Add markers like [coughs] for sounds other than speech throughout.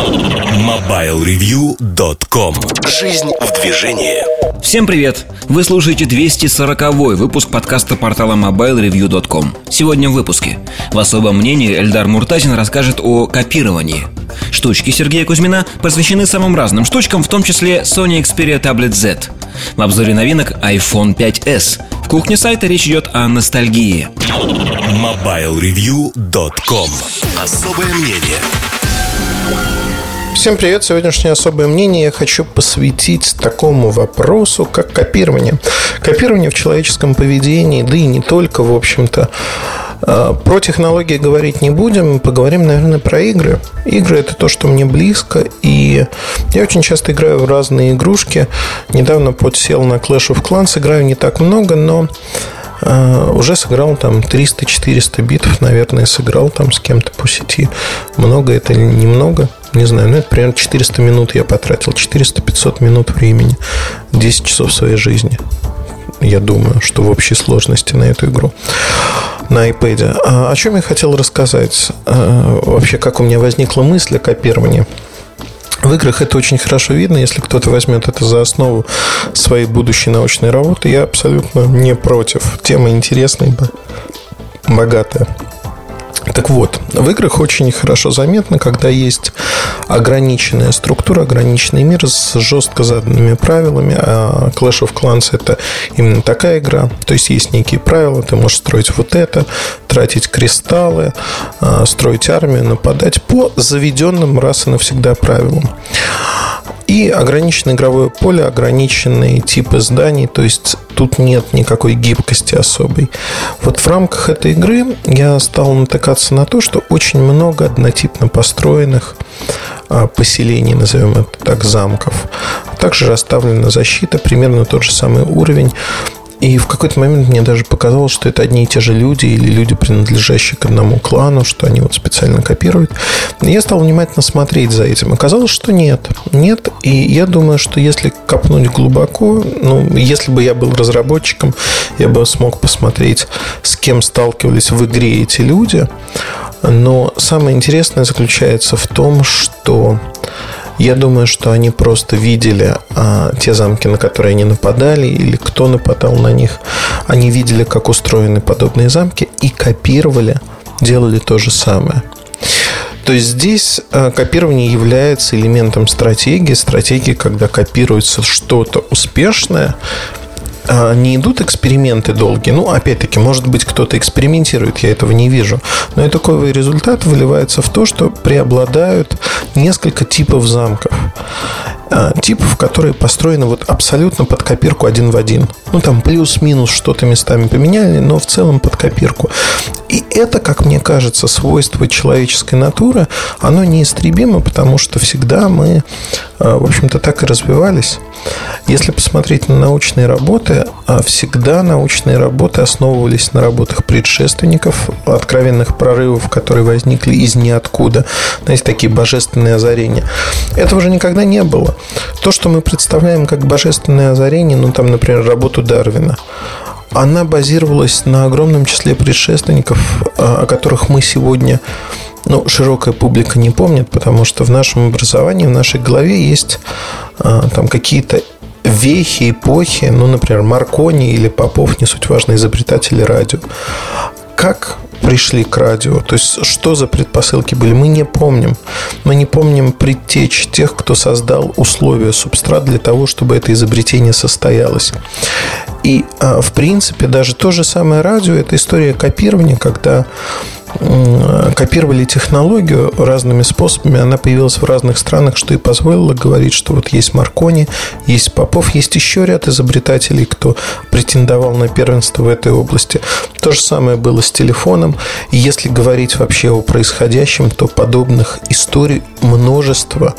MobileReview.com Жизнь в движении. Всем привет! Вы слушаете 240-й выпуск подкаста портала MobileReview.com Сегодня в выпуске. В особом мнении Эльдар Муртазин расскажет о копировании. Штучки Сергея Кузьмина посвящены самым разным штучкам, в том числе Sony Xperia Tablet Z. В обзоре новинок iPhone 5s В кухне сайта речь идет о ностальгии. MobileReview.com Особое мнение Всем привет! Сегодняшнее особое мнение я хочу посвятить такому вопросу, как копирование. Копирование в человеческом поведении, да и не только, в общем-то. А, про технологии говорить не будем, поговорим, наверное, про игры. Игры – это то, что мне близко, и я очень часто играю в разные игрушки. Недавно подсел на Clash of Clans, играю не так много, но уже сыграл там 300-400 битв, наверное, сыграл там с кем-то по сети. Много это или немного? не знаю, ну, это примерно 400 минут я потратил, 400-500 минут времени, 10 часов своей жизни. Я думаю, что в общей сложности на эту игру на iPad. А о чем я хотел рассказать? А, вообще, как у меня возникла мысль о копировании. В играх это очень хорошо видно, если кто-то возьмет это за основу своей будущей научной работы. Я абсолютно не против. Тема интересная, богатая. Так вот, в играх очень хорошо заметно, когда есть ограниченная структура, ограниченный мир с жестко заданными правилами. А Clash of Clans это именно такая игра. То есть есть некие правила, ты можешь строить вот это, тратить кристаллы, а, строить армию, нападать по заведенным раз и навсегда правилам. И ограниченное игровое поле, ограниченные типы зданий, то есть тут нет никакой гибкости особой. Вот в рамках этой игры я стал натыкаться на то, что очень много однотипно построенных а, поселений, назовем это так, замков. Также расставлена защита, примерно тот же самый уровень. И в какой-то момент мне даже показалось, что это одни и те же люди или люди, принадлежащие к одному клану, что они вот специально копируют. И я стал внимательно смотреть за этим. Оказалось, что нет. Нет. И я думаю, что если копнуть глубоко, ну, если бы я был разработчиком, я бы смог посмотреть, с кем сталкивались в игре эти люди. Но самое интересное заключается в том, что я думаю, что они просто видели а, те замки, на которые они нападали, или кто нападал на них. Они видели, как устроены подобные замки и копировали, делали то же самое. То есть здесь а, копирование является элементом стратегии. Стратегии, когда копируется что-то успешное, не идут эксперименты долгие. Ну, опять-таки, может быть, кто-то экспериментирует, я этого не вижу. Но итоговый результат выливается в то, что преобладают несколько типов замков. А, типов, которые построены вот абсолютно под копирку один в один. Ну, там плюс-минус что-то местами поменяли, но в целом под копирку. И это, как мне кажется, свойство человеческой натуры, оно неистребимо, потому что всегда мы, а, в общем-то, так и развивались. Если посмотреть на научные работы, а, всегда научные работы основывались на работах предшественников, откровенных прорывов, которые возникли из ниоткуда. Знаете, такие божественные озарения. Этого уже никогда не было. То, что мы представляем как божественное озарение, ну, там, например, работу Дарвина, она базировалась на огромном числе предшественников, а, о которых мы сегодня ну, широкая публика не помнит, потому что в нашем образовании, в нашей голове есть а, там какие-то вехи, эпохи, ну, например, Маркони или Попов, не суть важно, изобретатели радио. Как пришли к радио. То есть, что за предпосылки были, мы не помним. Мы не помним предтечь тех, кто создал условия, субстрат для того, чтобы это изобретение состоялось. И, а, в принципе, даже то же самое радио – это история копирования, когда копировали технологию разными способами. Она появилась в разных странах, что и позволило говорить, что вот есть Маркони, есть Попов, есть еще ряд изобретателей, кто претендовал на первенство в этой области. То же самое было с телефоном. И если говорить вообще о происходящем, то подобных историй множество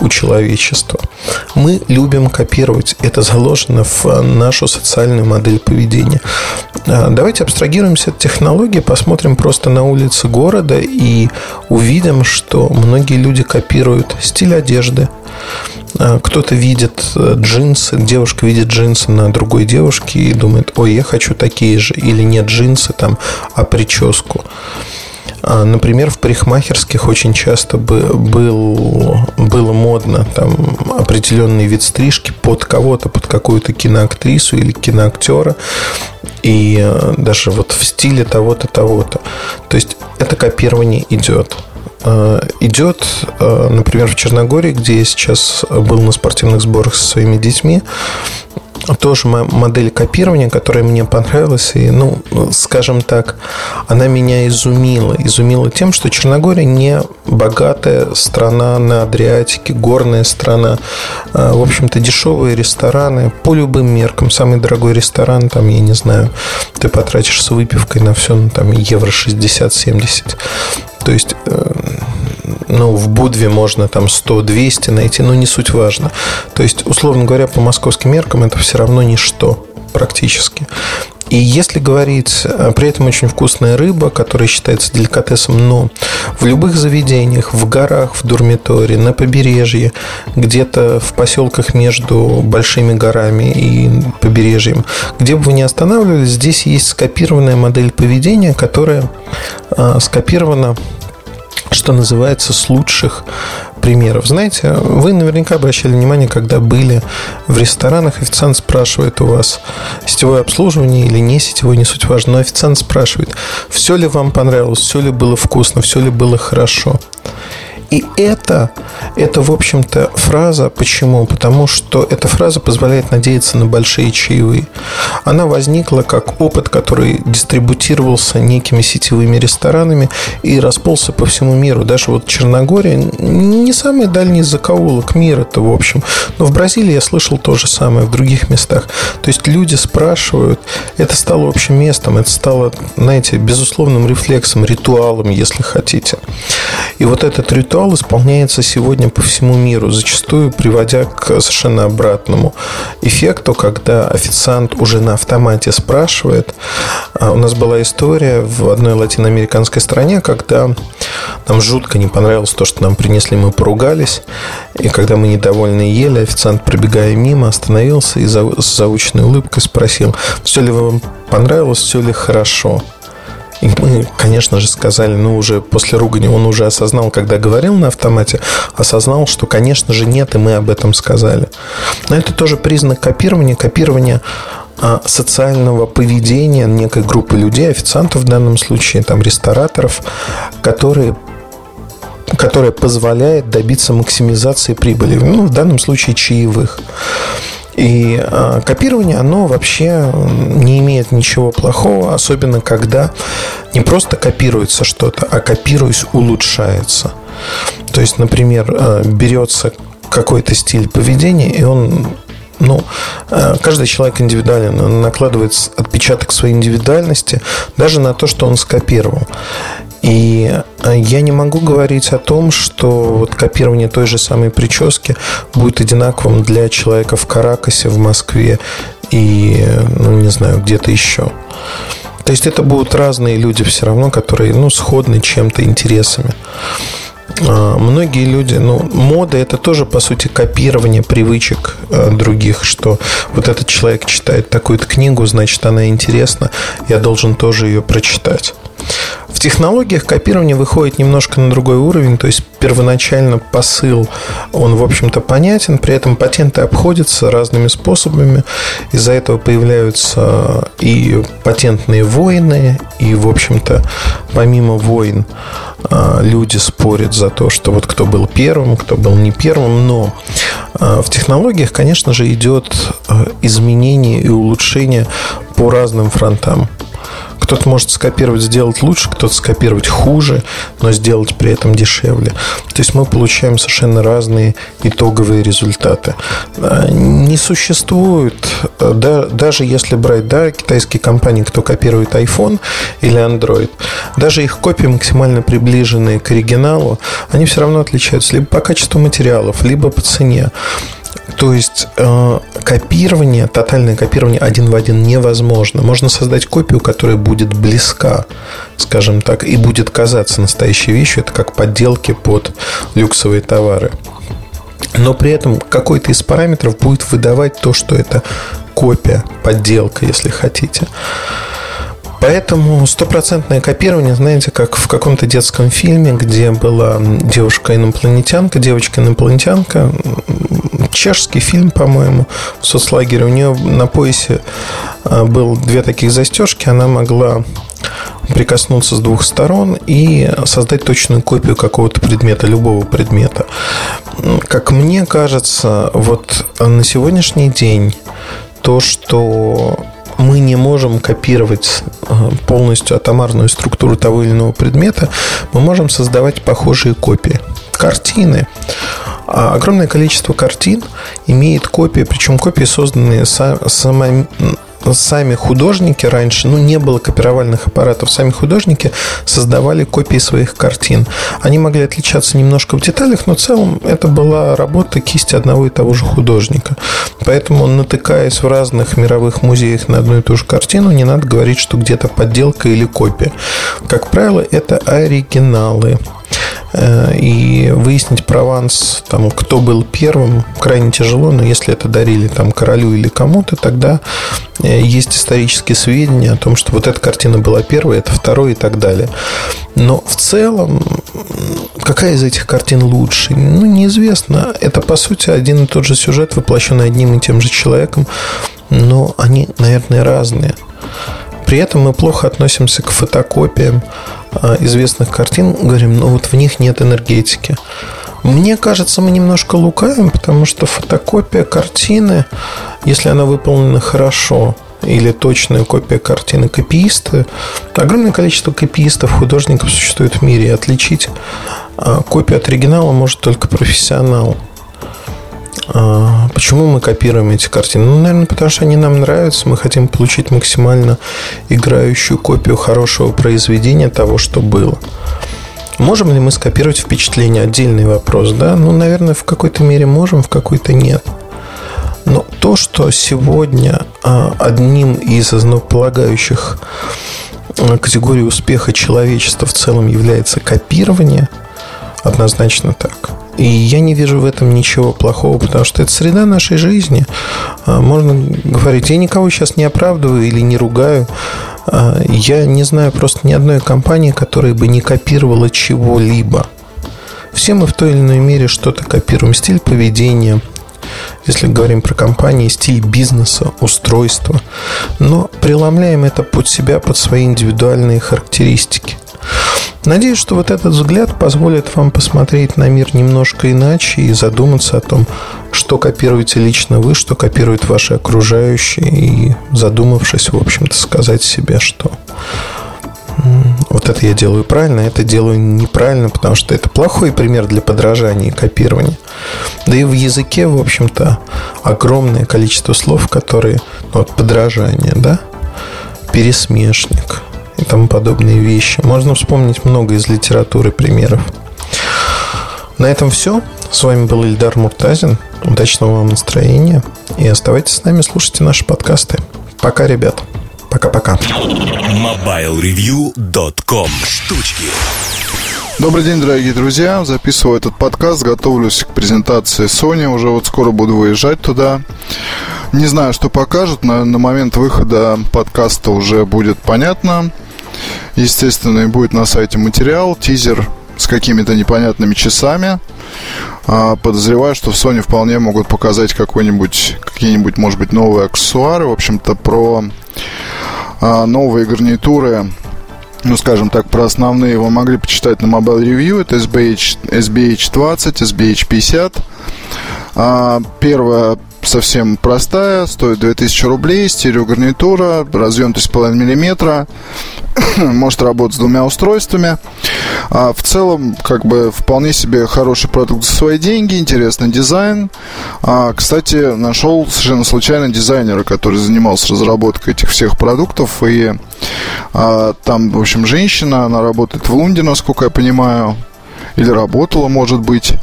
у человечества. Мы любим копировать. Это заложено в нашу социальную модель поведения. А, давайте абстрагируемся от технологии, посмотрим просто на улицы города и увидим, что многие люди копируют стиль одежды. А, кто-то видит э, джинсы, девушка видит джинсы на другой девушке и думает, ой, я хочу такие же. Или нет джинсы там, а прическу. А, например, в парикмахерских очень часто был там определенный вид стрижки под кого-то, под какую-то киноактрису или киноактера. И э, даже вот в стиле того-то, того-то. То есть это копирование идет идет, э, например, в Черногории, где я сейчас был на спортивных сборах со своими детьми, тоже модель копирования, которая мне понравилась. И, ну, скажем так, она меня изумила. Изумила тем, что Черногория не богатая страна на Адриатике, горная страна. А, в общем-то, дешевые рестораны по любым меркам. Самый дорогой ресторан, там, я не знаю, ты потратишь с выпивкой на все, ну, там, евро 60-70. То есть э, ну, в Будве можно там 100-200 найти, но не суть важно. То есть, условно говоря, по московским меркам это все равно ничто практически. И если говорить, э, при этом очень вкусная рыба, которая считается деликатесом, но в любых заведениях, в горах, в Дурмиторе, на побережье, где-то в поселках между большими горами и побережьем, где бы вы ни останавливались, здесь есть скопированная модель поведения, которая э, скопирована что называется, с лучших примеров. Знаете, вы наверняка обращали внимание, когда были в ресторанах, официант спрашивает у вас сетевое обслуживание или не сетевое, не суть важно, но официант спрашивает, все ли вам понравилось, все ли было вкусно, все ли было хорошо. И это, это, в общем-то, фраза. Почему? Потому что эта фраза позволяет надеяться на большие чаевые. Она возникла как опыт, который дистрибутировался некими сетевыми ресторанами и расползся по всему миру. Даже вот Черногория не самый дальний закоулок мира-то, в общем. Но в Бразилии я слышал то же самое, в других местах. То есть люди спрашивают, это стало общим местом, это стало, знаете, безусловным рефлексом, ритуалом, если хотите. И вот этот ритуал ритуал исполняется сегодня по всему миру, зачастую приводя к совершенно обратному эффекту, когда официант уже на автомате спрашивает. А у нас была история в одной латиноамериканской стране, когда нам жутко не понравилось то, что нам принесли, мы поругались. И когда мы недовольны ели, официант, пробегая мимо, остановился и с заученной улыбкой спросил, все ли вам понравилось, все ли хорошо. И мы, конечно же, сказали, ну, уже после ругани он уже осознал, когда говорил на автомате, осознал, что, конечно же, нет, и мы об этом сказали. Но это тоже признак копирования, копирования а, социального поведения некой группы людей, официантов в данном случае, там, рестораторов, которые которая позволяет добиться максимизации прибыли. Ну, в данном случае чаевых. И э, копирование, оно вообще не имеет ничего плохого, особенно когда не просто копируется что-то, а копируясь улучшается. То есть, например, э, берется какой-то стиль поведения, и он ну, э, каждый человек индивидуален, он накладывает отпечаток своей индивидуальности даже на то, что он скопировал. И э, я не могу говорить о том, что вот копирование той же самой прически будет одинаковым для человека в Каракасе, в Москве и, ну, не знаю, где-то еще. То есть это будут разные люди все равно, которые, ну, сходны чем-то интересами. А, многие люди, ну, мода это тоже, по сути, копирование привычек э, других, что вот этот человек читает такую-то книгу, значит, она интересна, я должен тоже ее прочитать. В технологиях копирование выходит немножко на другой уровень, то есть первоначально посыл, он, в общем-то, понятен, при этом патенты обходятся разными способами, из-за этого появляются и патентные войны, и, в общем-то, помимо войн, а, люди спорят за то, что вот кто был первым, кто был не первым, но а, в технологиях, конечно же, идет а, изменение и улучшение по разным фронтам. Кто-то может скопировать, сделать лучше, кто-то скопировать хуже, но сделать при этом дешевле. То есть мы получаем совершенно разные итоговые результаты. А, не существует, а, да, даже если брать да, китайские компании, кто копирует iPhone или Android, даже их копии максимально приближенные к оригиналу, они все равно отличаются либо по качеству материалов, либо по цене. То есть э, копирование, тотальное копирование один в один невозможно. Можно создать копию, которая будет близка, скажем так, и будет казаться настоящей вещью. Это как подделки под люксовые товары. Но при этом какой-то из параметров будет выдавать то, что это копия, подделка, если хотите. Поэтому стопроцентное копирование, знаете, как в каком-то детском фильме, где была девушка-инопланетянка, девочка-инопланетянка, чешский фильм, по-моему, в соцлагере. У нее на поясе а, был две таких застежки, она могла прикоснуться с двух сторон и создать точную копию какого-то предмета, любого предмета. Как мне кажется, вот на сегодняшний день то, что мы не можем копировать э, полностью атомарную структуру того или иного предмета, мы можем создавать похожие копии. Картины. А огромное количество картин имеет копии, причем копии, созданные самой сами художники раньше, ну, не было копировальных аппаратов, сами художники создавали копии своих картин. Они могли отличаться немножко в деталях, но в целом это была работа кисти одного и того же художника. Поэтому, натыкаясь в разных мировых музеях на одну и ту же картину, не надо говорить, что где-то подделка или копия. Как правило, это оригиналы. Э, и выяснить прованс, там, кто был первым, крайне тяжело, но если это дарили там, королю или кому-то, тогда э, есть исторические сведения о том, что вот эта картина была первой, это второй и так далее. Но в целом, какая из этих картин лучше? Ну, неизвестно. Это, по сути, один и тот же сюжет, воплощенный одним и тем же человеком, но они, наверное, разные. При этом мы плохо относимся к фотокопиям известных картин, говорим, ну вот в них нет энергетики. Мне кажется, мы немножко лукавим, потому что фотокопия картины, если она выполнена хорошо, или точная копия картины копиисты. Огромное количество копиистов, художников существует в мире. Отличить а, копию от оригинала может только профессионал. А, почему мы копируем эти картины? Ну, наверное, потому что они нам нравятся. Мы хотим получить максимально играющую копию хорошего произведения того, что было. Можем ли мы скопировать впечатление? Отдельный вопрос, да? Ну, наверное, в какой-то мере можем, в какой-то нет. Но то, что сегодня а, одним из основополагающих а, категорий успеха человечества в целом является копирование, однозначно так. И я не вижу в этом ничего плохого, потому что это среда нашей жизни. А, можно говорить, я никого сейчас не оправдываю или не ругаю. А, я не знаю просто ни одной компании, которая бы не копировала чего-либо. Все мы в той или иной мере что-то копируем. Стиль поведения, если говорим про компании, стиль бизнеса, устройство. Но преломляем это под себя, под свои индивидуальные характеристики. Надеюсь, что вот этот взгляд позволит вам посмотреть на мир немножко иначе и задуматься о том, что копируете лично вы, что копируют ваши окружающие, и задумавшись, в общем-то, сказать себе, что вот это я делаю правильно, а это делаю неправильно, потому что это плохой пример для подражания и копирования. Да и в языке, в общем-то, огромное количество слов, которые, ну, вот подражание, да, пересмешник – и тому подобные вещи. Можно вспомнить много из литературы примеров. На этом все. С вами был Ильдар Муртазин. Удачного вам настроения. И оставайтесь с нами, слушайте наши подкасты. Пока, ребят. Пока-пока. MobileReview.com Штучки Добрый день, дорогие друзья. Записываю этот подкаст, готовлюсь к презентации Sony. Уже вот скоро буду выезжать туда. Не знаю, что покажут. На, на момент выхода подкаста уже будет понятно. Естественно, и будет на сайте материал, тизер с какими-то непонятными часами. А, подозреваю, что в Sony вполне могут показать какой-нибудь, какие-нибудь, может быть, новые аксессуары. В общем-то, про а, новые гарнитуры ну, скажем так, про основные вы могли почитать на Mobile Review. Это SBH, SBH20, SBH50. А, первая совсем простая, стоит 2000 рублей, стереогарнитура, разъем 3,5 мм, [coughs] может работать с двумя устройствами. А в целом, как бы, вполне себе хороший продукт за свои деньги, интересный дизайн. А, кстати, нашел совершенно случайно дизайнера, который занимался разработкой этих всех продуктов, и а, там, в общем, женщина, она работает в Лунде, насколько я понимаю, или работала, может быть.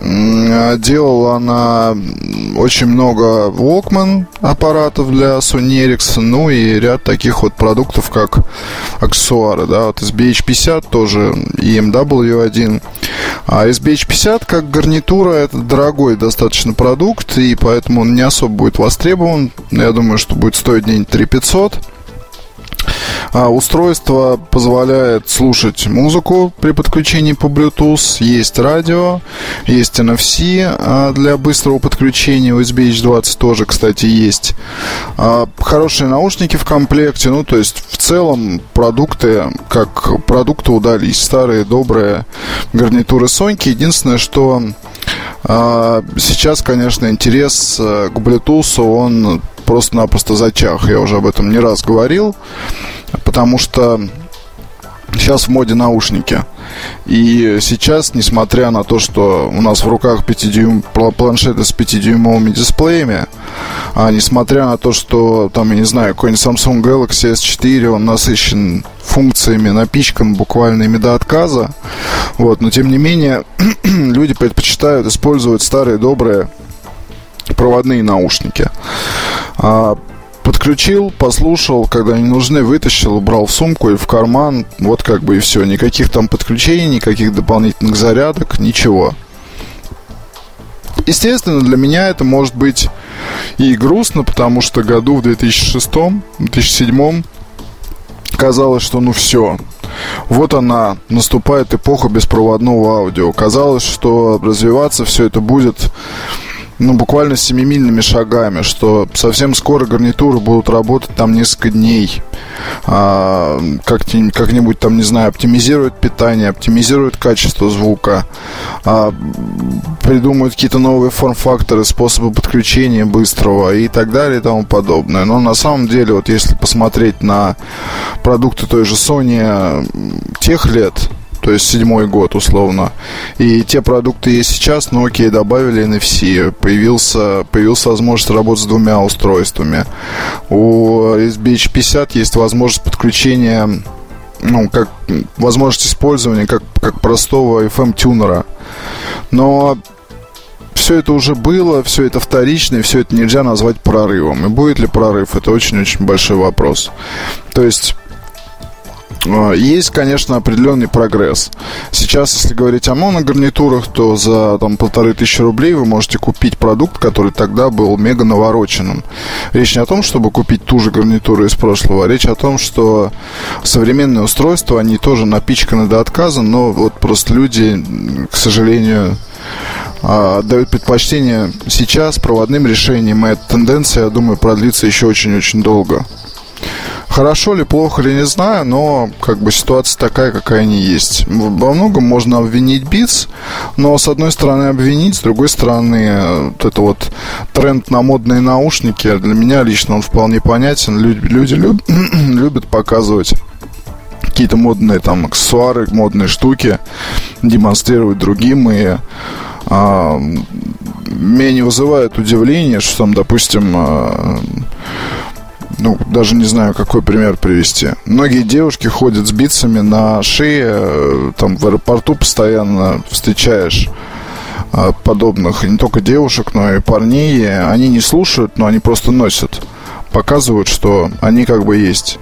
Делала она очень много Walkman аппаратов для Sony Ericsson, ну и ряд таких вот продуктов, как аксессуары, да, вот SBH50 тоже, EMW1. А SBH50 как гарнитура это дорогой достаточно продукт, и поэтому он не особо будет востребован. Я думаю, что будет стоить день 3500. А, устройство позволяет слушать музыку при подключении по Bluetooth. Есть радио, есть NFC а, для быстрого подключения. USB H20 тоже, кстати, есть. А, хорошие наушники в комплекте. Ну, то есть, в целом, продукты, как продукты удались. Старые, добрые гарнитуры Sony. Единственное, что а, сейчас, конечно, интерес э, к Bluetooth, он просто-напросто зачах. Я уже об этом не раз говорил, потому что сейчас в моде наушники. И сейчас, несмотря на то, что у нас в руках 5 дюйм, планшеты с 5-дюймовыми дисплеями, а несмотря на то, что там, я не знаю, какой-нибудь Samsung Galaxy S4, он насыщен функциями, напичкан буквально ими до отказа, вот, но тем не менее [clears throat] люди предпочитают использовать старые добрые проводные наушники. А, подключил, послушал, когда они нужны, вытащил, убрал в сумку и в карман. Вот как бы и все. Никаких там подключений, никаких дополнительных зарядок, ничего. Естественно, для меня это может быть и грустно, потому что году в 2006-2007 казалось, что ну все, вот она, наступает эпоха беспроводного аудио. Казалось, что развиваться все это будет ну, буквально семимильными шагами, что совсем скоро гарнитуры будут работать там несколько дней. А, как-нибудь, как-нибудь там, не знаю, оптимизируют питание, оптимизируют качество звука, а, придумают какие-то новые форм-факторы, способы подключения быстрого и так далее и тому подобное. Но на самом деле, вот если посмотреть на продукты той же Sony тех лет, то есть седьмой год условно. И те продукты есть сейчас, но окей, добавили NFC, появился, появилась возможность работать с двумя устройствами. У SBH50 есть возможность подключения ну, как возможность использования как, как простого FM-тюнера. Но все это уже было, все это вторично, и все это нельзя назвать прорывом. И будет ли прорыв, это очень-очень большой вопрос. То есть есть, конечно, определенный прогресс. Сейчас, если говорить о моногарнитурах, то за там, полторы тысячи рублей вы можете купить продукт, который тогда был мега навороченным. Речь не о том, чтобы купить ту же гарнитуру из прошлого, а речь о том, что современные устройства, они тоже напичканы до отказа, но вот просто люди, к сожалению, а, отдают предпочтение сейчас проводным решениям, и эта тенденция, я думаю, продлится еще очень-очень долго. Хорошо ли, плохо ли, не знаю, но как бы ситуация такая, какая они есть. Во многом можно обвинить Beats, но с одной стороны обвинить, с другой стороны вот это вот тренд на модные наушники, для меня лично он вполне понятен. Люди, люди люб, [clears throat] любят показывать какие-то модные там аксессуары, модные штуки, демонстрировать другим и а, меня не вызывает удивление, что там, допустим, а, ну, даже не знаю, какой пример привести. Многие девушки ходят с бицами на шее, э, там в аэропорту постоянно встречаешь э, подобных не только девушек, но и парней. Они не слушают, но они просто носят. Показывают, что они как бы есть.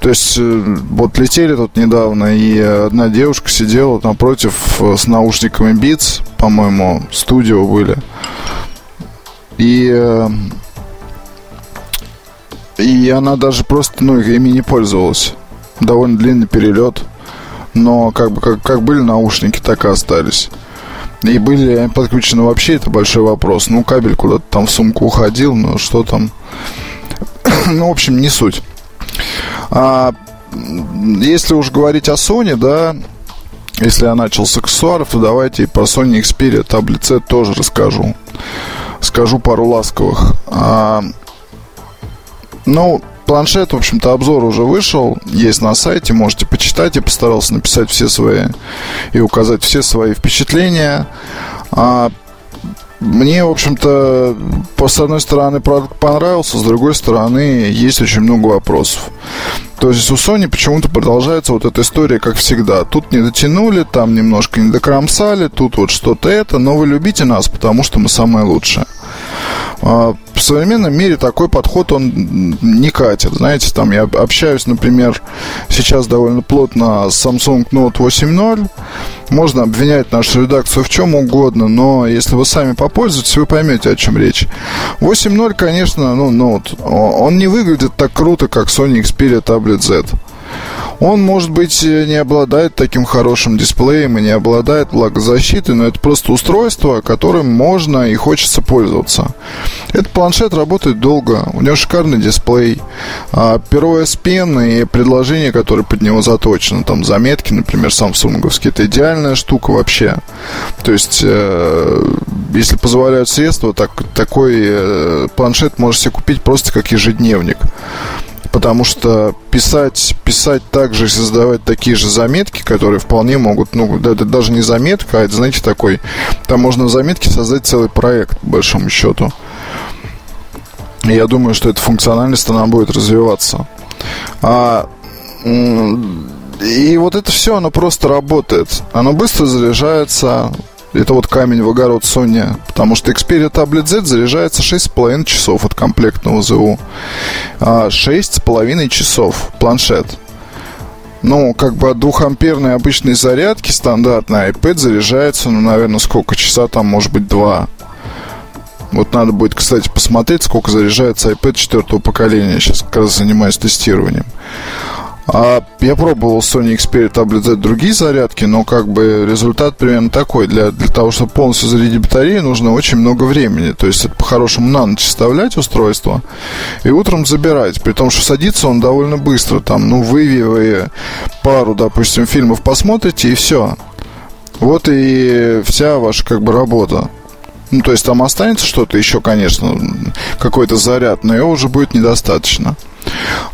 То есть, э, вот летели тут недавно, и одна девушка сидела напротив с наушниками Beats, по-моему, студио были. И и она даже просто, ну, ими не пользовалась. Довольно длинный перелет. Но как бы как, как были наушники, так и остались. И были подключены вообще, это большой вопрос. Ну, кабель куда-то там в сумку уходил, но что там... [coughs] ну, в общем, не суть. А, если уж говорить о Sony, да, если я начал с аксессуаров, то давайте и про Sony Xperia C тоже расскажу. Скажу пару ласковых. А, ну, планшет, в общем-то, обзор уже вышел, есть на сайте, можете почитать. Я постарался написать все свои и указать все свои впечатления. А мне, в общем-то, с одной стороны, продукт понравился, с другой стороны, есть очень много вопросов. То есть у Sony почему-то продолжается вот эта история, как всегда. Тут не дотянули, там немножко не докромсали, тут вот что-то это, но вы любите нас, потому что мы самые лучшие. А, в современном мире такой подход, он не катит. Знаете, там я общаюсь, например, сейчас довольно плотно с Samsung Note 8.0. Можно обвинять нашу редакцию в чем угодно, но если вы сами попользуетесь, вы поймете, о чем речь. 8.0, конечно, ну, Note, он не выглядит так круто, как Sony Xperia Tablet Z. Он, может быть, не обладает таким хорошим дисплеем и не обладает влагозащитой, но это просто устройство, которым можно и хочется пользоваться. Этот планшет работает долго, у него шикарный дисплей, а перо S Pen и предложения, которые под него заточены, там заметки, например, самсунговские, это идеальная штука вообще. То есть, э, если позволяют средства, так, такой э, планшет можете купить просто как ежедневник потому что писать, писать так же и создавать такие же заметки, которые вполне могут, ну, это даже не заметка, а это, знаете, такой, там можно в заметке создать целый проект, по большому счету. И я думаю, что эта функциональность, она будет развиваться. А, и вот это все, оно просто работает. Оно быстро заряжается, это вот камень в огород Sony. Потому что Xperia Tablet Z заряжается 6,5 часов от комплектного ЗУ. 6,5 а часов планшет. Ну, как бы от двухамперной обычной зарядки стандартный iPad заряжается, ну, наверное, сколько часа там, может быть, два. Вот надо будет, кстати, посмотреть, сколько заряжается iPad четвертого поколения. Сейчас как раз занимаюсь тестированием. А я пробовал Sony Xperia Tablet Z другие зарядки, но как бы результат примерно такой. Для, для того, чтобы полностью зарядить батарею, нужно очень много времени. То есть это по-хорошему на ночь вставлять устройство и утром забирать. При том, что садится он довольно быстро. Там, ну, вы, вы пару, допустим, фильмов посмотрите и все. Вот и вся ваша как бы работа. Ну, то есть там останется что-то еще, конечно, какой-то заряд, но его уже будет недостаточно.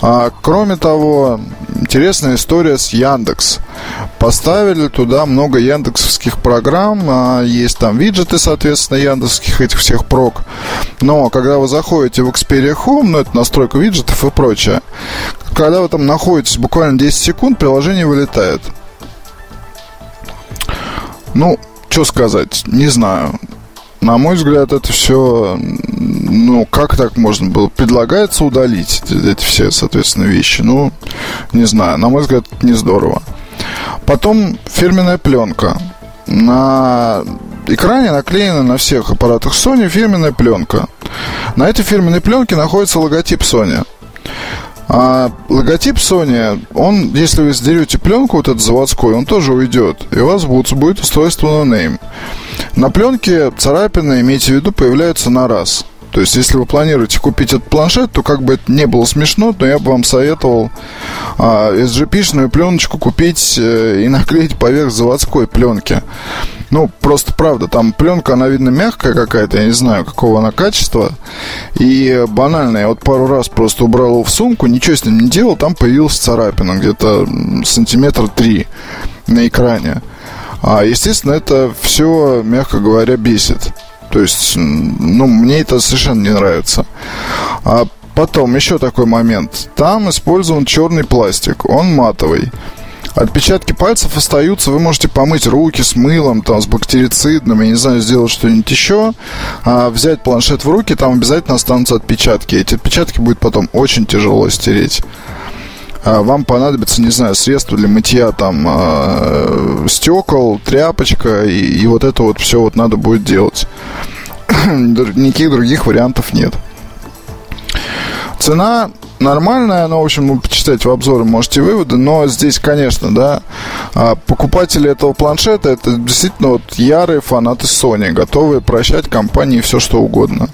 А, кроме того, интересная история с Яндекс. Поставили туда много яндексовских программ, а, есть там виджеты, соответственно, яндексских этих всех прок. Но когда вы заходите в Xperia Home, ну это настройка виджетов и прочее, когда вы там находитесь буквально 10 секунд, приложение вылетает. Ну, что сказать, не знаю. На мой взгляд, это все, ну, как так можно было? Предлагается удалить эти все, соответственно, вещи. Ну, не знаю, на мой взгляд, не здорово. Потом фирменная пленка. На экране наклеена на всех аппаратах Sony фирменная пленка. На этой фирменной пленке находится логотип Sony. А логотип Sony, он, если вы сдерете пленку, вот этот заводской, он тоже уйдет. И у вас будет, будет устройство No Name. На пленке царапины, имейте в виду, появляются на раз. То есть, если вы планируете купить этот планшет, то как бы это не было смешно, то я бы вам советовал а, SGP-шную пленочку купить э, и [laughs] наклеить поверх заводской пленки. Ну, просто правда, там пленка, она, видно, мягкая какая-то, я не знаю, какого она качества. И банально, я вот пару раз просто убрал его в сумку, ничего с ним не делал, там появилась царапина, где-то сантиметр три на экране. А, естественно, это все, мягко говоря, бесит. То есть, ну, мне это совершенно не нравится. А потом еще такой момент. Там использован черный пластик, он матовый. Отпечатки пальцев остаются, вы можете помыть руки с мылом, там, с бактерицидным, я не знаю, сделать что-нибудь еще, а взять планшет в руки, там обязательно останутся отпечатки. Эти отпечатки будет потом очень тяжело стереть а вам понадобится, не знаю, средство для мытья там э, стекол, тряпочка, и, и вот это вот все вот надо будет делать. [clears throat] Никаких других вариантов нет. Цена нормальная, но, в общем, вы почитать в обзоре можете выводы, но здесь, конечно, да, а, покупатели этого планшета это действительно вот ярые фанаты Sony, готовые прощать компании все что угодно.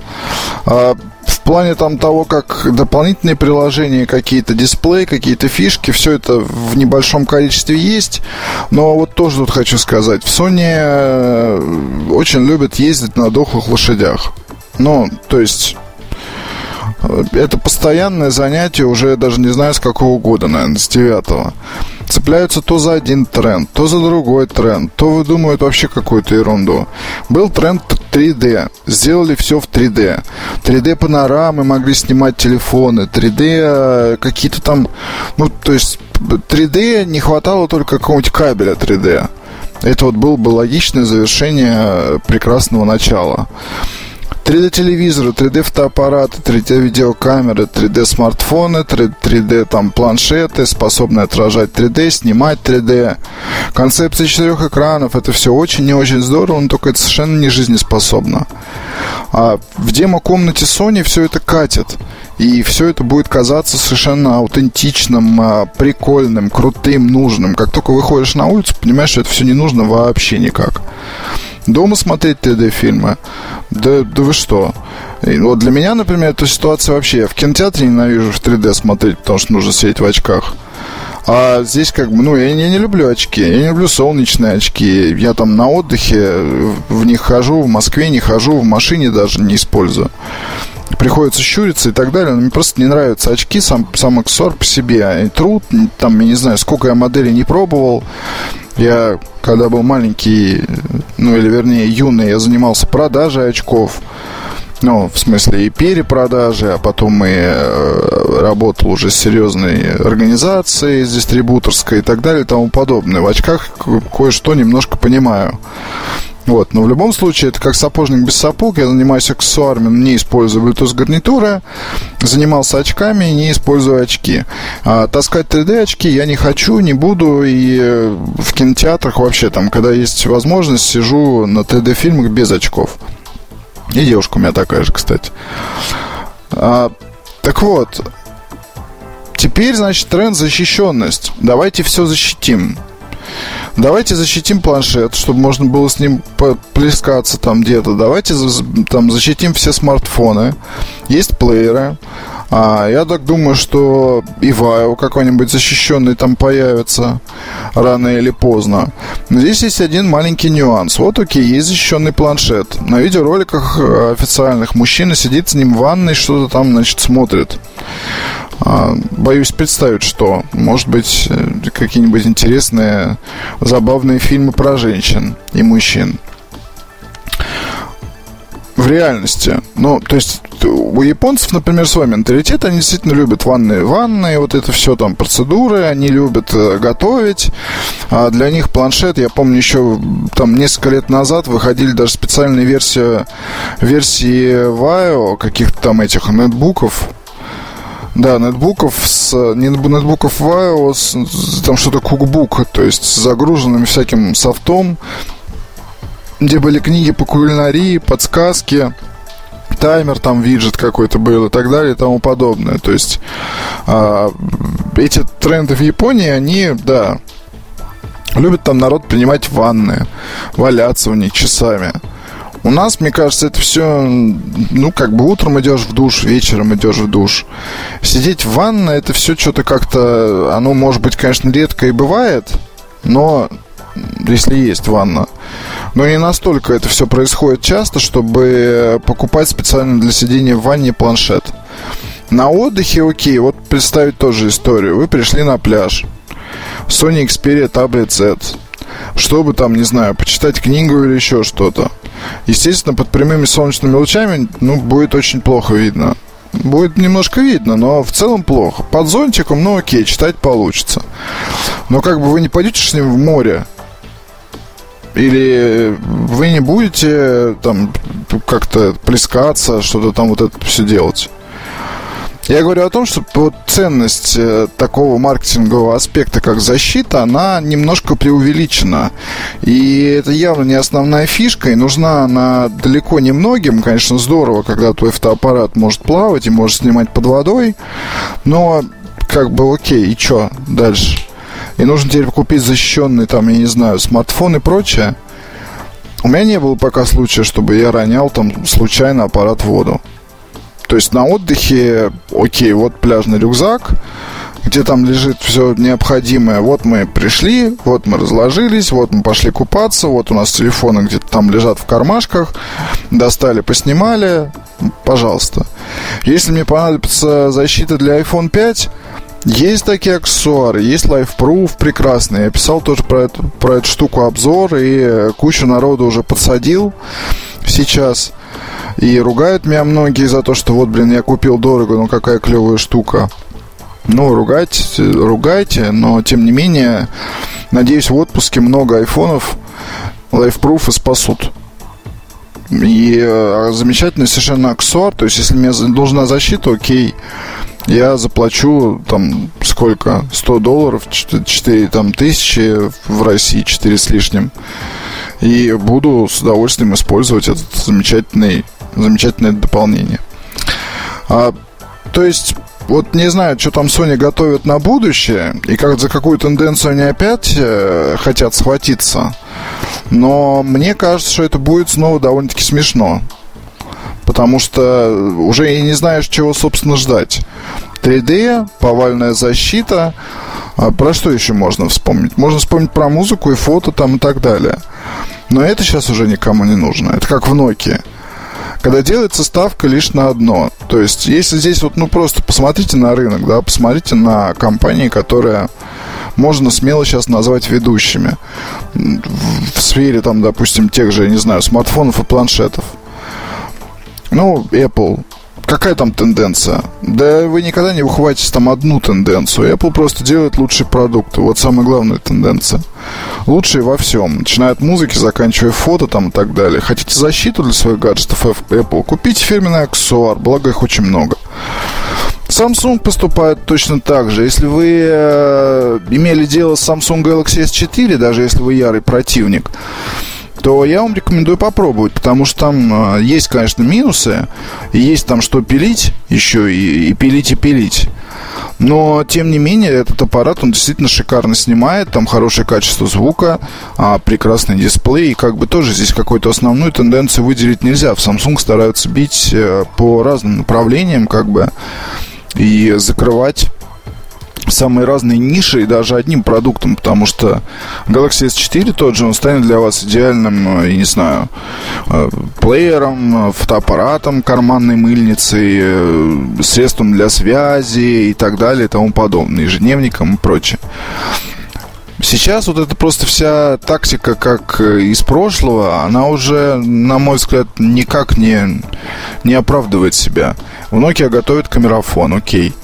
А, в плане там того, как дополнительные приложения, какие-то дисплеи, какие-то фишки, все это в небольшом количестве есть. Но вот тоже тут хочу сказать, в Sony э, очень любят ездить на дохлых лошадях. Ну, то есть это постоянное занятие, уже даже не знаю с какого года, наверное, с девятого. Цепляются то за один тренд, то за другой тренд, то выдумывают вообще какую-то ерунду. Был тренд 3D, сделали все в 3D. 3D панорамы могли снимать телефоны, 3D э, какие-то там, ну, то есть 3D не хватало только какого-нибудь кабеля 3D. Это вот было бы логичное завершение прекрасного начала. 3D-телевизоры, 3D-фотоаппараты, 3D-видеокамеры, 3D-смартфоны, 3D там планшеты, способные отражать 3D, снимать 3D. Концепция четырех экранов, это все очень и очень здорово, но только это совершенно не жизнеспособно. А в демо-комнате Sony все это катит. И все это будет казаться совершенно аутентичным, а, прикольным, крутым, нужным. Как только выходишь на улицу, понимаешь, что это все не нужно вообще никак. Дома смотреть 3D-фильмы? Да, да вы что? И вот для меня, например, эта ситуация вообще... Я в кинотеатре ненавижу в 3D смотреть, потому что нужно сидеть в очках. А здесь как бы, ну, я, я не люблю очки, я не люблю солнечные очки. Я там на отдыхе в них хожу, в Москве не хожу, в машине даже не использую. Приходится щуриться и так далее. Но мне просто не нравятся очки, сам, сам аксессуар по себе. И труд, там, я не знаю, сколько я моделей не пробовал. Я, когда был маленький, ну, или вернее, юный, я занимался продажей очков. Ну, в смысле и перепродажи, а потом и э, работал уже с серьезной организацией, с дистрибуторской и так далее и тому подобное. В очках кое-что немножко понимаю. Вот. Но в любом случае, это как сапожник без сапог. Я занимаюсь аксессуарами, не используя Bluetooth гарнитуры. Занимался очками, не используя очки. А таскать 3D очки я не хочу, не буду. И э, в кинотеатрах вообще там, когда есть возможность, сижу на 3D фильмах без очков. И девушка у меня такая же, кстати. А, так вот, теперь, значит, тренд защищенность. Давайте все защитим. Давайте защитим планшет, чтобы можно было с ним плескаться там где-то. Давайте там защитим все смартфоны. Есть плееры. А, я так думаю, что и Вайо какой-нибудь защищенный там появится рано или поздно. Но здесь есть один маленький нюанс. Вот окей, есть защищенный планшет. На видеороликах э, официальных мужчина сидит с ним в ванной, что-то там, значит, смотрит. А, боюсь представить, что. Может быть, э, какие-нибудь интересные, забавные фильмы про женщин и мужчин в реальности. Ну, то есть у японцев, например, свой менталитет, они действительно любят ванные ванны, вот это все там процедуры, они любят э, готовить. А для них планшет, я помню, еще там несколько лет назад выходили даже специальные версии, версии Vaio, каких-то там этих нетбуков, да, нетбуков с не нетбуков с, там что-то кукбук, то есть с загруженным всяким софтом, где были книги по кулинарии, подсказки, таймер там виджет какой-то был и так далее и тому подобное. То есть э, эти тренды в Японии, они, да, любят там народ принимать ванны, валяться в них часами. У нас, мне кажется, это все, ну, как бы утром идешь в душ, вечером идешь в душ. Сидеть в ванной, это все что-то как-то, оно, может быть, конечно, редко и бывает, но если есть ванна. Но не настолько это все происходит часто, чтобы покупать специально для сидения в ванне планшет. На отдыхе, окей, вот представить тоже историю. Вы пришли на пляж. Sony Xperia Tablet Z. Чтобы там, не знаю, почитать книгу или еще что-то. Естественно, под прямыми солнечными лучами, ну, будет очень плохо видно. Будет немножко видно, но в целом плохо. Под зонтиком, ну окей, читать получится. Но как бы вы не пойдете с ним в море, или вы не будете там как-то плескаться, что-то там вот это все делать? Я говорю о том, что вот ценность э, такого маркетингового аспекта, как защита, она немножко преувеличена. И это явно не основная фишка, и нужна она далеко не многим. Конечно, здорово, когда твой фотоаппарат может плавать и может снимать под водой, но как бы окей, и что дальше? и нужно теперь купить защищенный, там, я не знаю, смартфон и прочее. У меня не было пока случая, чтобы я ронял там случайно аппарат в воду. То есть на отдыхе, окей, вот пляжный рюкзак, где там лежит все необходимое. Вот мы пришли, вот мы разложились, вот мы пошли купаться, вот у нас телефоны где-то там лежат в кармашках, достали, поснимали, пожалуйста. Если мне понадобится защита для iPhone 5, есть такие аксессуары, есть LifeProof прекрасный. Я писал тоже про эту, про эту штуку обзор, и кучу народу уже подсадил сейчас. И ругают меня многие за то, что вот, блин, я купил дорого, ну какая клевая штука. Ну, ругайте, ругайте, но тем не менее, надеюсь, в отпуске много айфонов и спасут. И э, замечательный совершенно аксессуар. То есть, если мне должна защита, окей, я заплачу там сколько? 100 долларов, 4 там, тысячи в России, 4 с лишним. И буду с удовольствием использовать это замечательный, замечательное дополнение. А, то есть вот не знаю, что там Sony готовит на будущее, и как за какую тенденцию они опять э, хотят схватиться. Но мне кажется, что это будет снова довольно-таки смешно. Потому что уже и не знаешь, чего, собственно, ждать. 3D, повальная защита. А про что еще можно вспомнить? Можно вспомнить про музыку и фото там и так далее. Но это сейчас уже никому не нужно. Это как в Nokia когда делается ставка лишь на одно. То есть, если здесь вот, ну, просто посмотрите на рынок, да, посмотрите на компании, которые можно смело сейчас назвать ведущими в сфере, там, допустим, тех же, я не знаю, смартфонов и планшетов. Ну, Apple, какая там тенденция? Да вы никогда не ухватите там одну тенденцию. Apple просто делает лучшие продукты. Вот самая главная тенденция. Лучшие во всем. Начиная от музыки, заканчивая фото там и так далее. Хотите защиту для своих гаджетов Apple? Купите фирменный аксессуар, благо их очень много. Samsung поступает точно так же. Если вы э, имели дело с Samsung Galaxy S4, даже если вы ярый противник, то я вам рекомендую попробовать, потому что там э, есть, конечно, минусы, есть там что пилить еще, и, и пилить, и пилить. Но, тем не менее, этот аппарат, он действительно шикарно снимает, там хорошее качество звука, а, прекрасный дисплей, и как бы тоже здесь какую-то основную тенденцию выделить нельзя. В Samsung стараются бить э, по разным направлениям, как бы, и закрывать самые разные ниши и даже одним продуктом, потому что Galaxy S4 тот же, он станет для вас идеальным, э, я не знаю, э, плеером, фотоаппаратом, карманной мыльницей, э, средством для связи и так далее и тому подобное, ежедневником и прочее. Сейчас вот это просто вся тактика, как из прошлого, она уже, на мой взгляд, никак не, не оправдывает себя. В Nokia готовят камерафон, окей.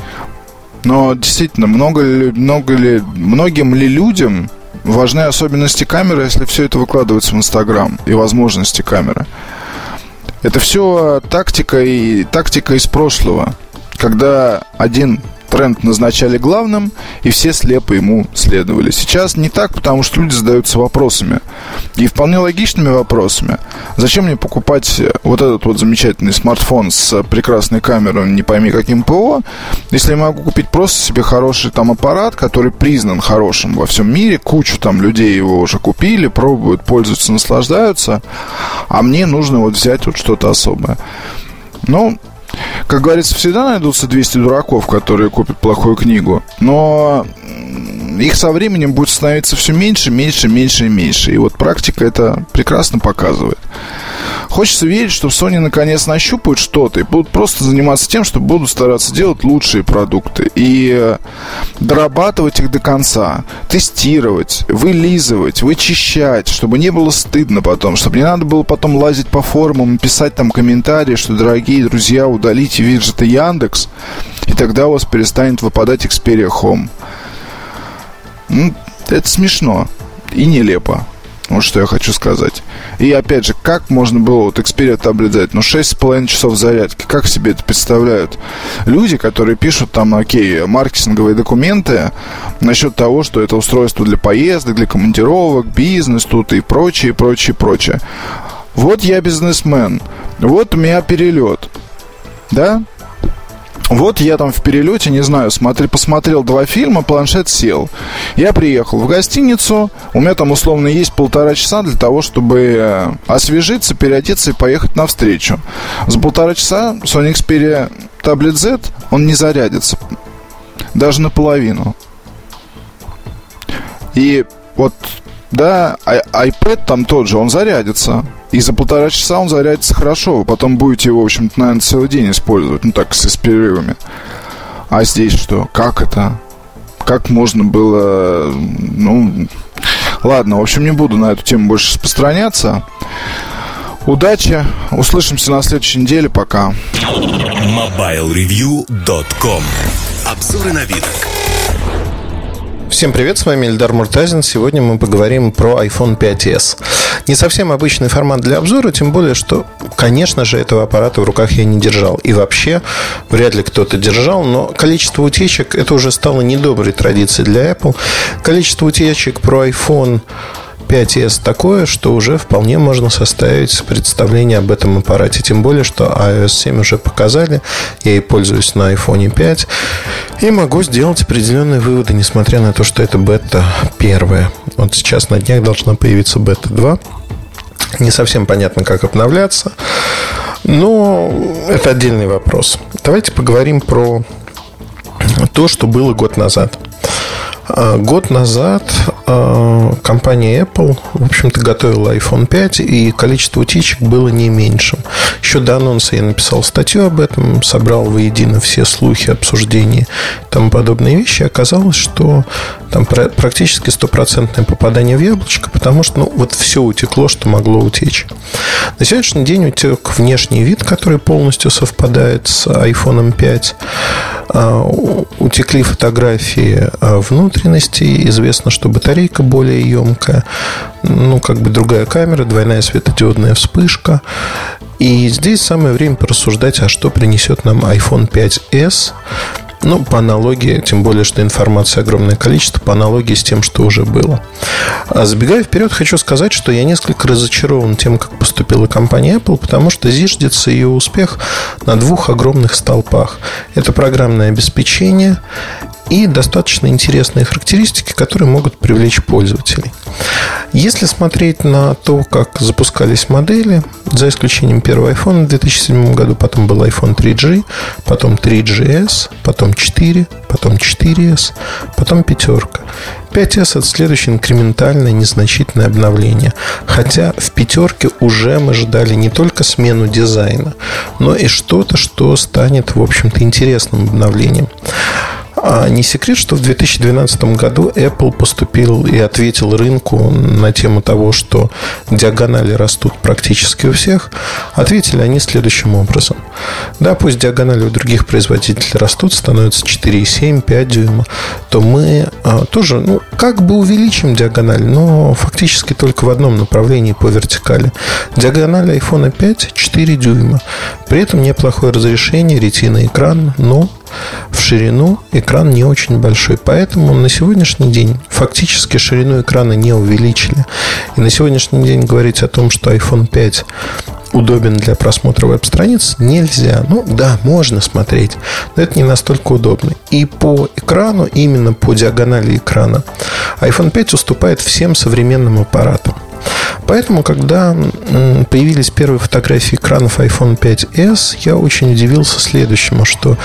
Но действительно, много ли, много ли, многим ли людям важны особенности камеры, если все это выкладывается в Инстаграм и возможности камеры? Это все тактика и тактика из прошлого, когда один тренд назначали главным, и все слепо ему следовали. Сейчас не так, потому что люди задаются вопросами. И вполне логичными вопросами. Зачем мне покупать вот этот вот замечательный смартфон с прекрасной камерой, не пойми каким ПО, если я могу купить просто себе хороший там аппарат, который признан хорошим во всем мире, кучу там людей его уже купили, пробуют, пользуются, наслаждаются, а мне нужно вот взять вот что-то особое. Ну, как говорится, всегда найдутся 200 дураков, которые купят плохую книгу. Но их со временем будет становиться все меньше, меньше, меньше и меньше. И вот практика это прекрасно показывает. Хочется верить, что Sony наконец нащупают что-то и будут просто заниматься тем, что будут стараться делать лучшие продукты и э, дорабатывать их до конца, тестировать, вылизывать, вычищать, чтобы не было стыдно потом, чтобы не надо было потом лазить по форумам писать там комментарии, что, дорогие друзья, удалите виджеты Яндекс, и тогда у вас перестанет выпадать Xperia Home. Ну, это смешно и нелепо. Вот что я хочу сказать. И опять же, как можно было вот таблет взять? Ну, 6,5 часов зарядки. Как себе это представляют? Люди, которые пишут там, окей, маркетинговые документы насчет того, что это устройство для поездок, для командировок, бизнес тут и прочее, прочее, прочее. Вот я бизнесмен. Вот у меня перелет. Да? Вот я там в перелете, не знаю, смотри, посмотрел два фильма, планшет сел. Я приехал в гостиницу, у меня там условно есть полтора часа для того, чтобы э, освежиться, переодеться и поехать навстречу. За полтора часа Sony Xperia Tablet Z, он не зарядится. Даже наполовину. И вот, да, iPad там тот же, он зарядится. И за полтора часа он зарядится хорошо. Вы потом будете его, в общем-то, наверное, целый день использовать. Ну, так, с, перерывами. А здесь что? Как это? Как можно было... Ну, ладно, в общем, не буду на эту тему больше распространяться. Удачи. Услышимся на следующей неделе. Пока. MobileReview.com Обзоры на вид. Всем привет, с вами Эльдар Муртазин. Сегодня мы поговорим про iPhone 5s. Не совсем обычный формат для обзора, тем более, что конечно же, этого аппарата в руках я не держал. И вообще, вряд ли кто-то держал, но количество утечек, это уже стало недоброй традицией для Apple. Количество утечек про iPhone 5s такое, что уже вполне можно составить представление об этом аппарате. Тем более, что iOS 7 уже показали. Я и пользуюсь на iPhone 5. И могу сделать определенные выводы, несмотря на то, что это бета первая. Вот сейчас на днях должна появиться бета 2. Не совсем понятно, как обновляться. Но это отдельный вопрос. Давайте поговорим про то, что было год назад. А, год назад компания Apple, в общем-то, готовила iPhone 5, и количество утечек было не меньшим. Еще до анонса я написал статью об этом, собрал воедино все слухи, обсуждения и тому подобные вещи. Оказалось, что там практически стопроцентное попадание в яблочко, потому что ну, вот все утекло, что могло утечь. На сегодняшний день утек внешний вид, который полностью совпадает с iPhone 5. А, утекли фотографии внутренности. Известно, что батарея батарейка более емкая, ну, как бы другая камера, двойная светодиодная вспышка. И здесь самое время порассуждать, а что принесет нам iPhone 5s. Ну, по аналогии, тем более, что информации огромное количество, по аналогии с тем, что уже было. А забегая вперед, хочу сказать, что я несколько разочарован тем, как поступила компания Apple, потому что зиждется ее успех на двух огромных столпах. Это программное обеспечение и достаточно интересные характеристики, которые могут привлечь пользователей. Если смотреть на то, как запускались модели, за исключением первого iPhone в 2007 году, потом был iPhone 3G, потом 3GS, потом 4, потом 4S, потом пятерка. 5S это следующее инкрементальное незначительное обновление. Хотя в пятерке уже мы ждали не только смену дизайна, но и что-то, что станет, в общем-то, интересным обновлением. А не секрет, что в 2012 году Apple поступил и ответил рынку на тему того, что диагонали растут практически у всех. Ответили они следующим образом. Да, пусть диагонали у других производителей растут, становятся 4,7, 5 дюйма, то мы а, тоже, ну, как бы увеличим диагональ, но фактически только в одном направлении по вертикали. Диагональ iPhone 5 4 дюйма. При этом неплохое разрешение, ретина экран, но в ширину экран не очень большой. Поэтому на сегодняшний день фактически ширину экрана не увеличили. И на сегодняшний день говорить о том, что iPhone 5 удобен для просмотра веб-страниц, нельзя. Ну да, можно смотреть, но это не настолько удобно. И по экрану, именно по диагонали экрана, iPhone 5 уступает всем современным аппаратам. Поэтому, когда появились первые фотографии экранов iPhone 5s, я очень удивился следующему, что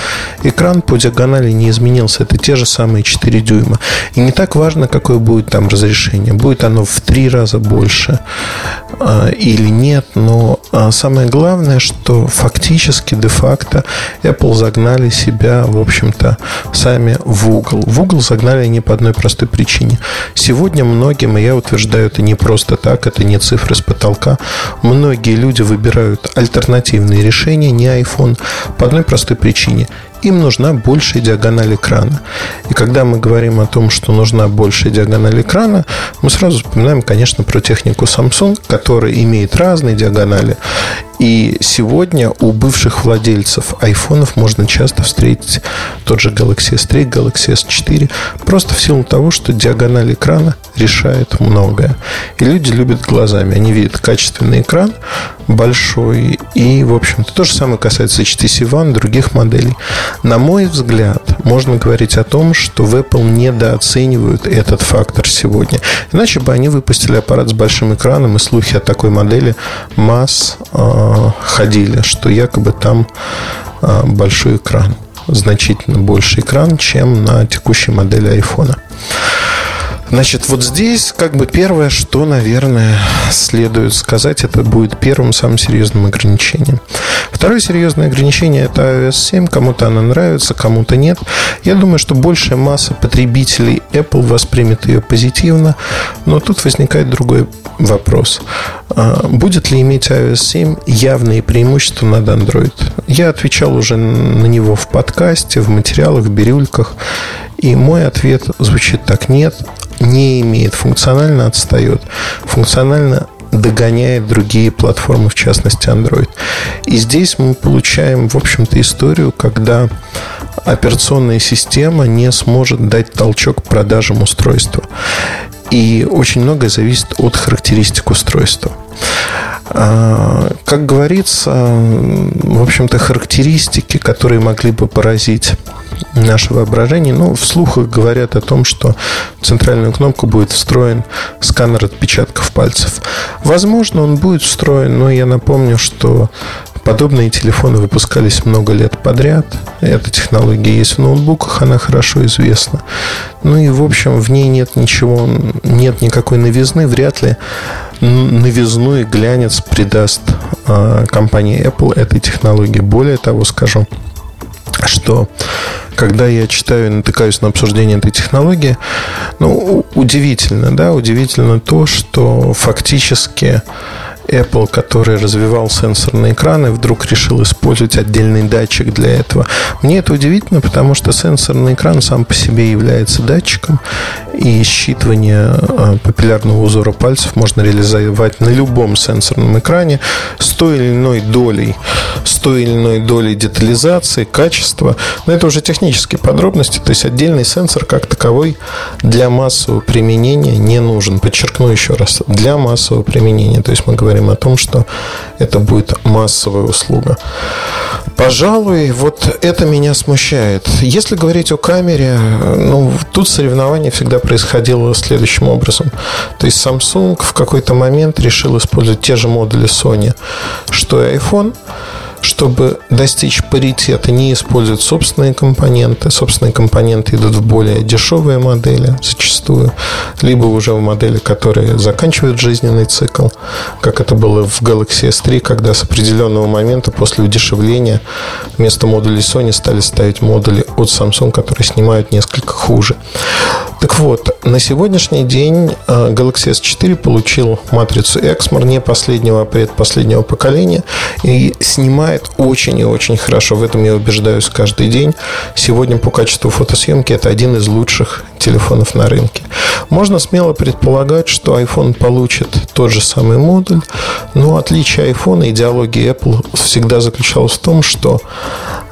экран по диагонали не изменился. Это те же самые 4 дюйма. И не так важно, какое будет там разрешение. Будет оно в три раза больше а, или нет. Но а, самое главное, что фактически, де-факто Apple загнали себя, в общем-то, сами в угол. В угол загнали они по одной простой причине. Сегодня многим, и я утверждаю это не просто так, это не цифры с потолка. Многие люди выбирают альтернативные решения, не iPhone, по одной простой причине им нужна большая диагональ экрана. И когда мы говорим о том, что нужна большая диагональ экрана, мы сразу вспоминаем, конечно, про технику Samsung, которая имеет разные диагонали. И сегодня у бывших владельцев айфонов можно часто встретить тот же Galaxy S3, Galaxy S4, просто в силу того, что диагональ экрана решает многое. И люди любят глазами. Они видят качественный экран, большой. И, в общем-то, то же самое касается HTC One, других моделей. На мой взгляд, можно говорить о том, что в Apple недооценивают этот фактор сегодня. Иначе бы они выпустили аппарат с большим экраном, и слухи о такой модели масс э, ходили, что якобы там э, большой экран значительно больше экран, чем на текущей модели айфона. Значит, вот здесь как бы первое, что, наверное, следует сказать, это будет первым самым серьезным ограничением. Второе серьезное ограничение – это iOS 7. Кому-то она нравится, кому-то нет. Я думаю, что большая масса потребителей Apple воспримет ее позитивно, но тут возникает другой вопрос. А, будет ли иметь iOS 7 явные преимущества над Android? Я отвечал уже на него в подкасте, в материалах, в бирюльках. И мой ответ звучит так. Нет, не имеет, функционально отстает. Функционально догоняет другие платформы, в частности Android. И здесь мы получаем, в общем-то, историю, когда операционная система не сможет дать толчок продажам устройства. И очень многое зависит от характеристик устройства. А, как говорится, в общем-то, характеристики, которые могли бы поразить наше воображение, ну, в слухах говорят о том, что в центральную кнопку будет встроен сканер отпечатков пальцев. Возможно, он будет встроен, но я напомню, что Подобные телефоны выпускались много лет подряд. Эта технология есть в ноутбуках, она хорошо известна. Ну и, в общем, в ней нет ничего, нет никакой новизны. Вряд ли новизну и глянец придаст э, компания Apple этой технологии. Более того, скажу, что когда я читаю и натыкаюсь на обсуждение этой технологии, ну, удивительно, да, удивительно то, что фактически Apple, который развивал сенсорные экраны, вдруг решил использовать отдельный датчик для этого. Мне это удивительно, потому что сенсорный экран сам по себе является датчиком, и считывание э, папиллярного узора пальцев можно реализовать на любом сенсорном экране с той или иной долей, с той или иной долей детализации, качества. Но это уже технические подробности, то есть отдельный сенсор как таковой для массового применения не нужен. Подчеркну еще раз, для массового применения. То есть мы говорим говорим о том, что это будет массовая услуга. Пожалуй, вот это меня смущает. Если говорить о камере, ну, тут соревнование всегда происходило следующим образом. То есть Samsung в какой-то момент решил использовать те же модули Sony, что и iPhone, чтобы достичь паритета, не использовать собственные компоненты. Собственные компоненты идут в более дешевые модели зачастую, либо уже в модели, которые заканчивают жизненный цикл, как это было в Galaxy S3, когда с определенного момента после удешевления вместо модулей Sony стали ставить модули от Samsung, которые снимают несколько хуже. Так вот, на сегодняшний день э, Galaxy S4 получил матрицу Exmor не последнего, а предпоследнего поколения и снимает очень и очень хорошо. В этом я убеждаюсь каждый день. Сегодня по качеству фотосъемки это один из лучших телефонов на рынке. Можно смело предполагать, что iPhone получит тот же самый модуль, но отличие iPhone и идеологии Apple всегда заключалось в том, что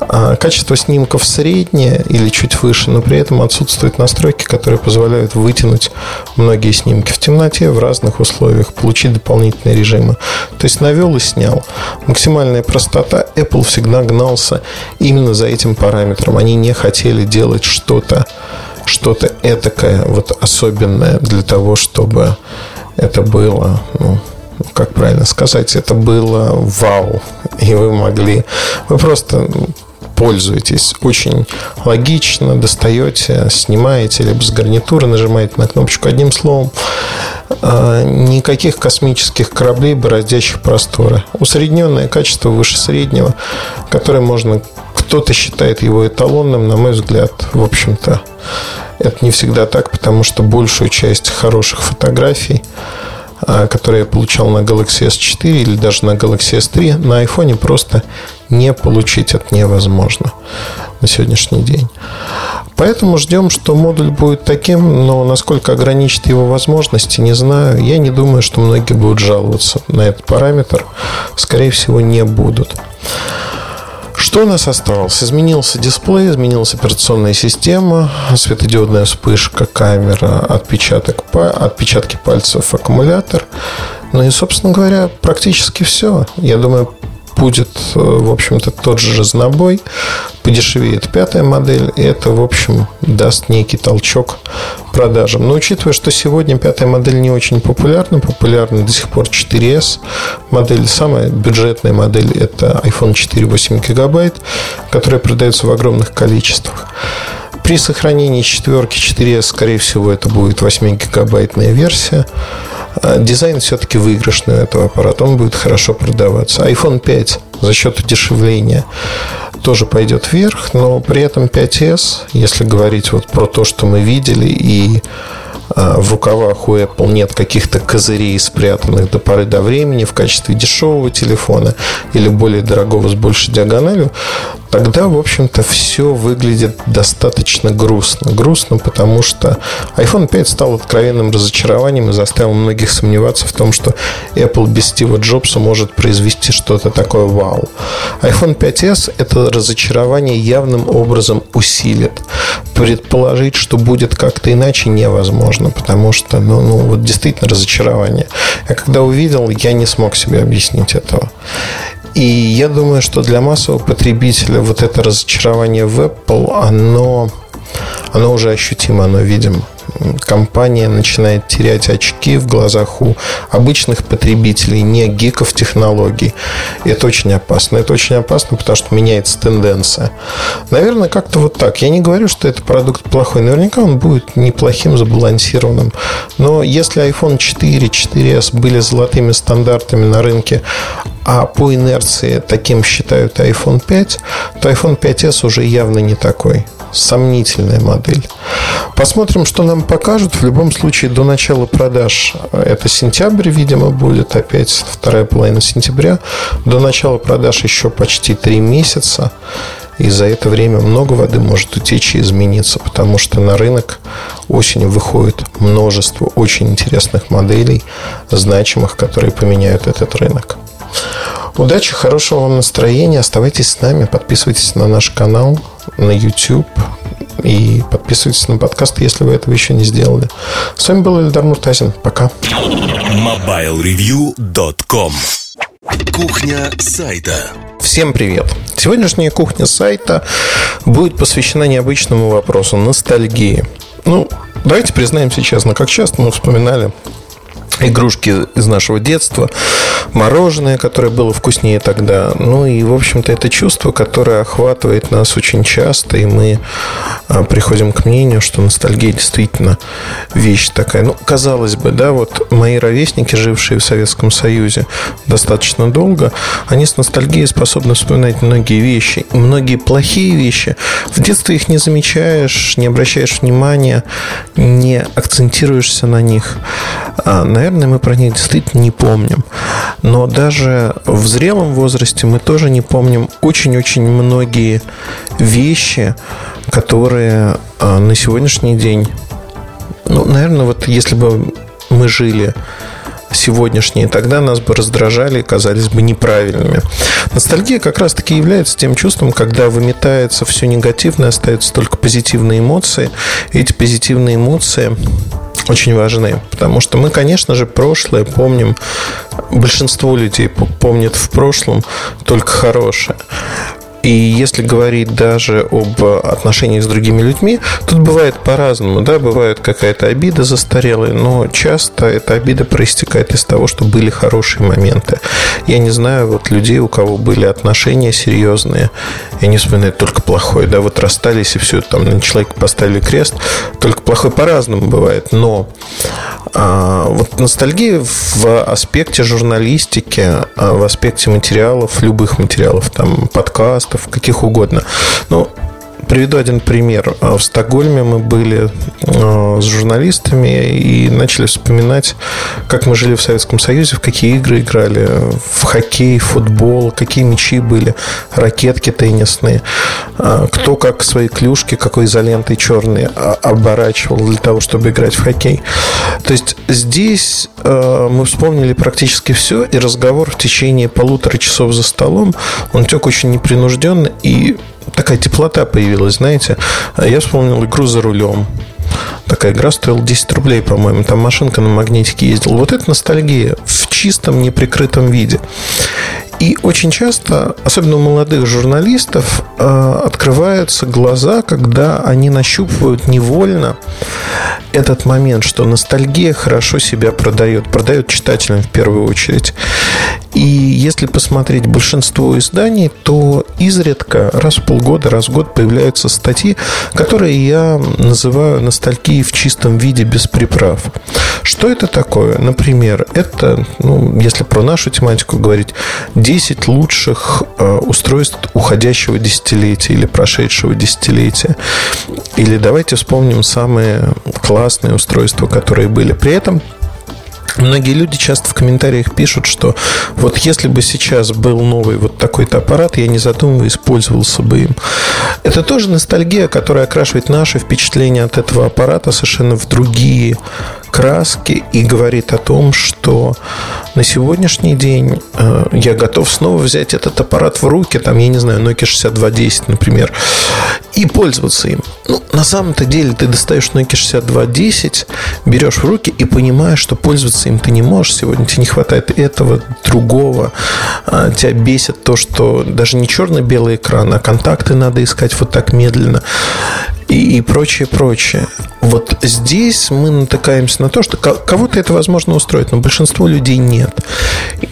а, качество снимков среднее или чуть выше, но при этом отсутствуют настройки, которые позволяют вытянуть многие снимки в темноте в разных условиях, получить дополнительные режимы. То есть навел и снял. Максимальная простота. Apple всегда гнался именно за этим параметром. Они не хотели делать что-то что-то этакое, вот особенное для того, чтобы это было, ну, как правильно сказать, это было вау. И вы могли... Вы просто пользуетесь. Очень логично, достаете, снимаете, либо с гарнитуры нажимаете на кнопочку. Одним словом, а, никаких космических кораблей, бороздящих просторы. Усредненное качество выше среднего, которое можно... Кто-то считает его эталонным, на мой взгляд, в общем-то, это не всегда так, потому что большую часть хороших фотографий которые я получал на Galaxy S4 или даже на Galaxy S3, на iPhone просто не получить это невозможно на сегодняшний день. Поэтому ждем, что модуль будет таким, но насколько ограничит его возможности, не знаю. Я не думаю, что многие будут жаловаться на этот параметр. Скорее всего, не будут. Что у нас осталось? Изменился дисплей, изменилась операционная система, светодиодная вспышка, камера, отпечаток, отпечатки пальцев, аккумулятор. Ну и, собственно говоря, практически все. Я думаю, будет, э, в общем-то, тот же разнобой. Подешевеет пятая модель, и это, в общем, даст некий толчок продажам. Но учитывая, что сегодня пятая модель не очень популярна, популярна до сих пор 4S модель, самая бюджетная модель это iPhone 4 8 гигабайт, которая продается в огромных количествах. При сохранении четверки 4S, скорее всего, это будет 8-гигабайтная версия. А дизайн все-таки выигрышный у этого аппарата, он будет хорошо продаваться. iPhone 5 за счет удешевления тоже пойдет вверх, но при этом 5S, если говорить вот про то, что мы видели, и в рукавах у Apple нет каких-то козырей, спрятанных до поры до времени в качестве дешевого телефона или более дорогого с большей диагональю, тогда, в общем-то, все выглядит достаточно грустно. Грустно, потому что iPhone 5 стал откровенным разочарованием и заставил многих сомневаться в том, что Apple без Стива Джобса может произвести что-то такое вау. iPhone 5s это разочарование явным образом усилит. Предположить, что будет как-то иначе, невозможно, потому что, ну, ну, вот действительно разочарование. Я когда увидел, я не смог себе объяснить этого. И я думаю, что для массового потребителя вот это разочарование в Apple, оно, оно уже ощутимо, оно видимо компания начинает терять очки в глазах у обычных потребителей, не гиков технологий. Это очень опасно. Это очень опасно, потому что меняется тенденция. Наверное, как-то вот так. Я не говорю, что это продукт плохой. Наверняка он будет неплохим, забалансированным. Но если iPhone 4, 4s были золотыми стандартами на рынке, а по инерции таким считают iPhone 5, то iPhone 5s уже явно не такой сомнительная модель. Посмотрим, что нам покажут. В любом случае, до начала продаж, это сентябрь, видимо, будет опять вторая половина сентября. До начала продаж еще почти три месяца. И за это время много воды может утечь и измениться, потому что на рынок осенью выходит множество очень интересных моделей, значимых, которые поменяют этот рынок. Удачи, хорошего вам настроения. Оставайтесь с нами, подписывайтесь на наш канал на YouTube и подписывайтесь на подкаст, если вы этого еще не сделали. С вами был Эльдар Муртазин. Пока. MobileReview.com Кухня сайта. Всем привет! Сегодняшняя кухня сайта будет посвящена необычному вопросу – ностальгии. Ну, давайте признаемся честно, как часто мы вспоминали игрушки из нашего детства, мороженое, которое было вкуснее тогда. Ну и, в общем-то, это чувство, которое охватывает нас очень часто, и мы а, приходим к мнению, что ностальгия действительно вещь такая. Ну, казалось бы, да, вот мои ровесники, жившие в Советском Союзе достаточно долго, они с ностальгией способны вспоминать многие вещи, многие плохие вещи. В детстве их не замечаешь, не обращаешь внимания, не акцентируешься на них. А, наверное, наверное, мы про них действительно не помним. Но даже в зрелом возрасте мы тоже не помним очень-очень многие вещи, которые а, на сегодняшний день, ну, наверное, вот если бы мы жили сегодняшние, тогда нас бы раздражали и казались бы неправильными. Ностальгия как раз-таки является тем чувством, когда выметается все негативное, остаются только позитивные эмоции. И эти позитивные эмоции очень важны. Потому что мы, конечно же, прошлое помним. Большинство людей помнит в прошлом только хорошее. И если говорить даже об отношениях с другими людьми, тут бывает по-разному, да, бывает какая-то обида застарелая, но часто эта обида проистекает из того, что были хорошие моменты. Я не знаю вот людей, у кого были отношения серьезные, и они вспоминают только плохое, да, вот расстались и все, там на человека поставили крест, только плохое по-разному бывает, но а, вот ностальгия в аспекте журналистики, а, в аспекте материалов, любых материалов, там, подкастов, каких угодно. Ну, Приведу один пример. В Стокгольме мы были э, с журналистами и начали вспоминать, как мы жили в Советском Союзе, в какие игры играли, в хоккей, футбол, какие мячи были, ракетки теннисные, э, кто как свои клюшки, какой изолентой черной оборачивал для того, чтобы играть в хоккей. То есть здесь э, мы вспомнили практически все, и разговор в течение полутора часов за столом, он тек очень непринужденно, и такая теплота появилась, знаете. Я вспомнил игру за рулем. Такая игра стоила 10 рублей, по-моему. Там машинка на магнитике ездила. Вот это ностальгия в чистом, неприкрытом виде. И очень часто, особенно у молодых журналистов, э, открываются глаза, когда они нащупывают невольно этот момент, что ностальгия хорошо себя продает, продает читателям в первую очередь. И если посмотреть большинство изданий, то изредка раз в полгода, раз в год появляются статьи, которые я называю ностальгией в чистом виде без приправ. Что это такое? Например, это, ну, если про нашу тематику говорить, 10 лучших э, устройств уходящего десятилетия или прошедшего десятилетия. Или давайте вспомним самые классные устройства, которые были. При этом Многие люди часто в комментариях пишут, что вот если бы сейчас был новый вот такой-то аппарат, я не задумываясь пользовался бы им. Это тоже ностальгия, которая окрашивает наши впечатления от этого аппарата совершенно в другие краски и говорит о том, что на сегодняшний день э, я готов снова взять этот аппарат в руки, там, я не знаю, Nokia 6210, например, и пользоваться им. Ну, на самом-то деле ты достаешь Nokia 6210, берешь в руки и понимаешь, что пользоваться им ты не можешь. Сегодня, тебе не хватает этого, другого, а, тебя бесит то, что даже не черно-белый экран, а контакты надо искать вот так медленно и, и прочее, прочее. Вот здесь мы натыкаемся на то, что кого-то это возможно устроить, но большинство людей нет.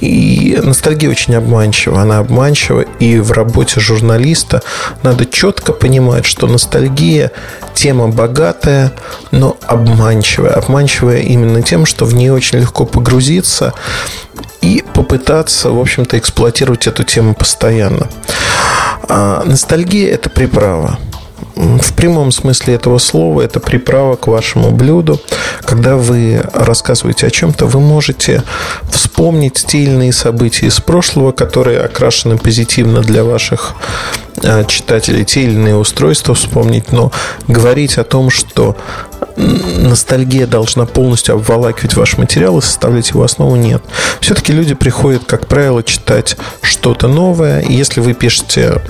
И ностальгия очень обманчива. Она обманчива, и в работе журналиста надо четко понимать, что ностальгия тема богатая, но обманчивая. Обманчивая именно тем, что в ней очень легко погрузиться и попытаться, в общем-то, эксплуатировать эту тему постоянно. А ностальгия – это приправа в прямом смысле этого слова это приправа к вашему блюду. Когда вы рассказываете о чем-то, вы можете вспомнить иные события из прошлого, которые окрашены позитивно для ваших э, читателей, те или иные устройства вспомнить, но говорить о том, что ностальгия должна полностью обволакивать ваш материал и составлять его основу, нет. Все-таки люди приходят, как правило, читать что-то новое. И если вы пишете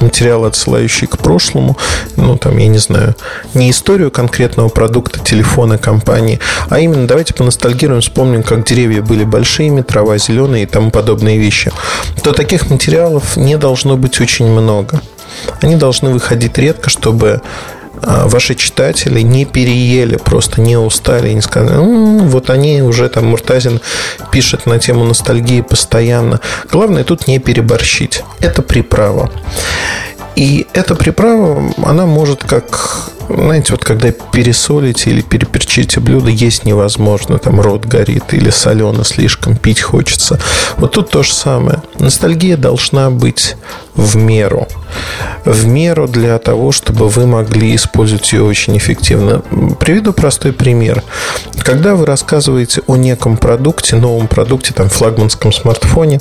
материалы, отсылающие к прошлому, ну, там, я не знаю, не историю конкретного продукта, телефона, компании, а именно давайте поностальгируем, вспомним, как деревья были большими, трава зеленая и тому подобные вещи, то таких материалов не должно быть очень много. Они должны выходить редко, чтобы ваши читатели не переели, просто не устали не сказали, ну, вот они уже там Муртазин пишет на тему ностальгии постоянно. Главное тут не переборщить. Это приправа. И эта приправа, она может как знаете, вот когда пересолите или переперчите блюдо, есть невозможно. Там рот горит или солено слишком, пить хочется. Вот тут то же самое. Ностальгия должна быть в меру. В меру для того, чтобы вы могли использовать ее очень эффективно. Приведу простой пример. Когда вы рассказываете о неком продукте, новом продукте, там, флагманском смартфоне,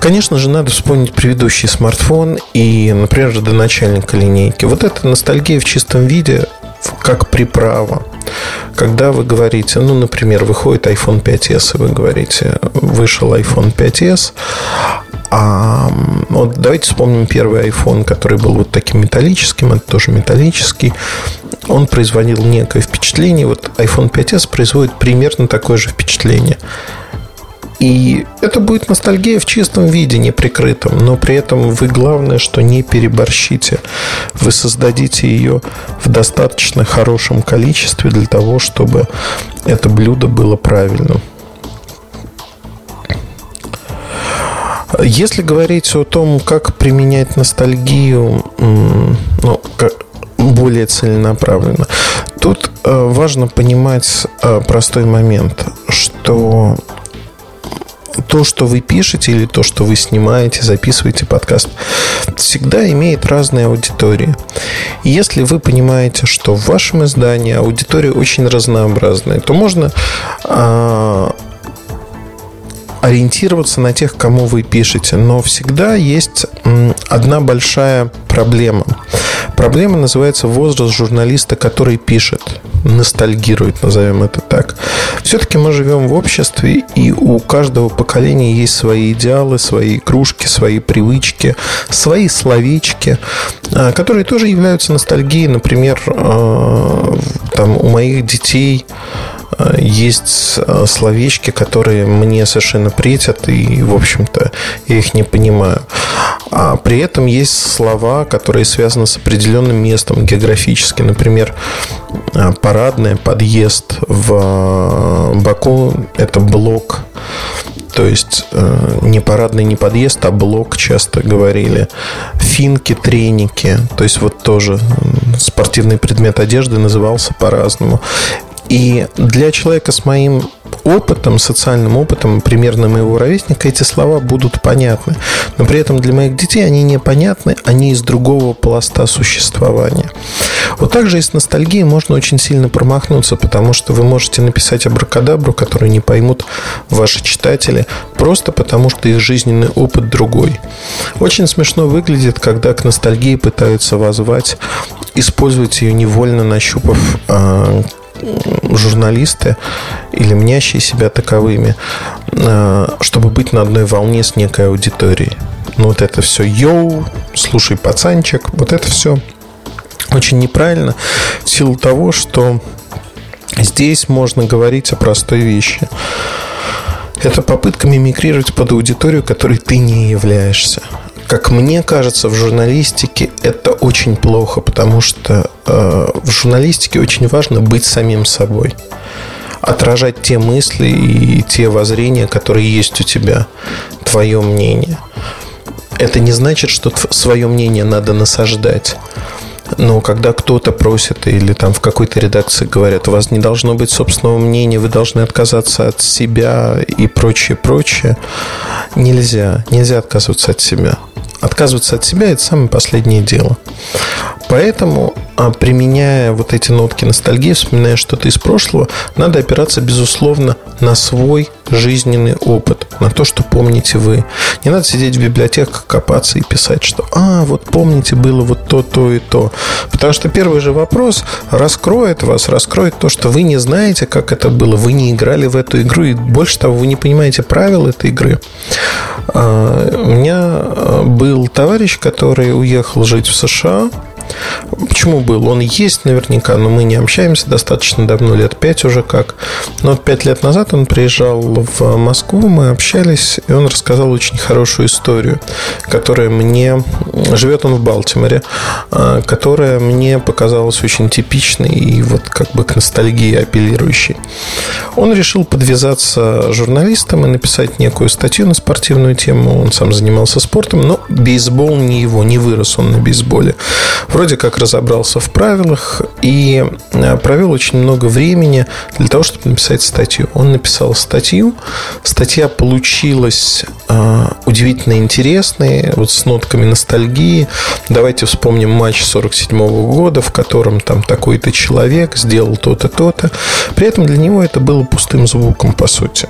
конечно же, надо вспомнить предыдущий смартфон и, например, до начальника линейки. Вот это ностальгия в чистом виде, как приправа. Когда вы говорите, ну, например, выходит iPhone 5s, и вы говорите, вышел iPhone 5s, а вот давайте вспомним первый iPhone, который был вот таким металлическим, это тоже металлический. Он производил некое впечатление. Вот iPhone 5s производит примерно такое же впечатление. И это будет ностальгия в чистом виде, не прикрытом, но при этом вы главное, что не переборщите. Вы создадите ее в достаточно хорошем количестве для того, чтобы это блюдо было правильным. Если говорить о том, как применять ностальгию, ну, более целенаправленно, тут э, важно понимать э, простой момент, что то, что вы пишете или то, что вы снимаете, записываете подкаст, всегда имеет разные аудитории. И если вы понимаете, что в вашем издании аудитория очень разнообразная, то можно а, ориентироваться на тех, кому вы пишете. Но всегда есть одна большая проблема. Проблема называется возраст журналиста, который пишет, ностальгирует, назовем это так. Все-таки мы живем в обществе, и у каждого поколения есть свои идеалы, свои игрушки, свои привычки, свои словечки, а, которые тоже являются ностальгией. Например, а, там у моих детей есть э, словечки, которые мне совершенно претят, и, в общем-то, я их не понимаю. А при этом есть слова, которые связаны с определенным местом географически. Например, э, парадная, подъезд в Баку – это блок То есть э, не парадный, не подъезд, а блок часто говорили. Финки, треники. То есть вот тоже спортивный предмет одежды назывался по-разному. И для человека с моим опытом, социальным опытом, примерно моего ровесника, эти слова будут понятны. Но при этом для моих детей они непонятны, они из другого пласта существования. Вот так же и с ностальгией можно очень сильно промахнуться, потому что вы можете написать абракадабру, которую не поймут ваши читатели, просто потому что их жизненный опыт другой. Очень смешно выглядит, когда к ностальгии пытаются возвать, использовать ее невольно нащупав а, журналисты или мнящие себя таковыми, э, чтобы быть на одной волне с некой аудиторией. Ну, вот это все йоу, слушай, пацанчик, вот это все очень неправильно в силу того, что здесь можно говорить о простой вещи. Это попытка мимикрировать под аудиторию, которой ты не являешься как мне кажется, в журналистике это очень плохо, потому что э, в журналистике очень важно быть самим собой отражать те мысли и те воззрения, которые есть у тебя, твое мнение. Это не значит, что свое мнение надо насаждать. Но когда кто-то просит или там в какой-то редакции говорят, у вас не должно быть собственного мнения, вы должны отказаться от себя и прочее, прочее, нельзя. Нельзя отказываться от себя. Отказываться от себя – это самое последнее дело. Поэтому, а, применяя вот эти нотки ностальгии, вспоминая что-то из прошлого, надо опираться, безусловно, на свой жизненный опыт, на то, что помните вы. Не надо сидеть в библиотеках, копаться и писать, что «А, вот помните, было вот то, то и то». Потому что первый же вопрос раскроет вас, раскроет то, что вы не знаете, как это было, вы не играли в эту игру, и больше того, вы не понимаете правил этой игры. А, у меня а, был товарищ, который уехал жить в США, Почему был? Он есть наверняка, но мы не общаемся достаточно давно, лет пять уже как. Но пять лет назад он приезжал в Москву, мы общались, и он рассказал очень хорошую историю, которая мне... Живет он в Балтиморе, а, которая мне показалась очень типичной и вот как бы к ностальгии апеллирующей. Он решил подвязаться журналистом и написать некую статью на спортивную тему. Он сам занимался спортом, но бейсбол не его, не вырос он на бейсболе вроде как разобрался в правилах и э, провел очень много времени для того, чтобы написать статью. Он написал статью. Статья получилась э, удивительно интересной, вот с нотками ностальгии. Давайте вспомним матч 47 года, в котором там такой-то человек сделал то-то, то-то. При этом для него это было пустым звуком, по сути.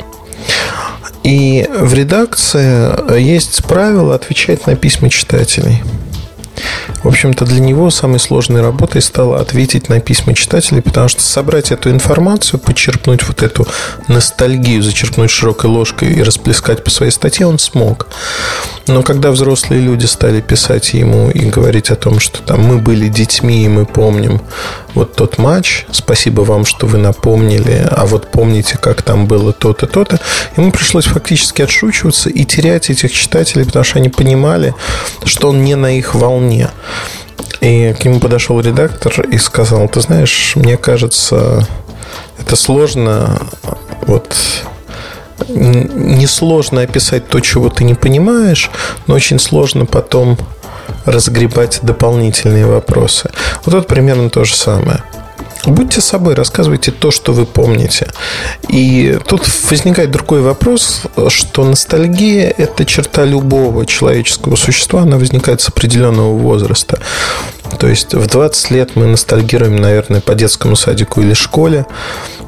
И в редакции есть правило отвечать на письма читателей. В общем-то, для него самой сложной работой стало ответить на письма читателей, потому что собрать эту информацию, почерпнуть вот эту ностальгию, зачерпнуть широкой ложкой и расплескать по своей статье он смог. Но когда взрослые люди стали писать ему и говорить о том, что там мы были детьми и мы помним вот тот матч, спасибо вам, что вы напомнили, а вот помните, как там было то-то, то-то, ему пришлось фактически отшучиваться и терять этих читателей, потому что они понимали, что он не на их волне. И к нему подошел редактор и сказал, ты знаешь, мне кажется, это сложно вот несложно описать то, чего ты не понимаешь, но очень сложно потом разгребать дополнительные вопросы. Вот тут примерно то же самое. Будьте собой, рассказывайте то, что вы помните. И тут возникает другой вопрос, что ностальгия – это черта любого человеческого существа, она возникает с определенного возраста. То есть в 20 лет мы ностальгируем, наверное, по детскому садику или школе,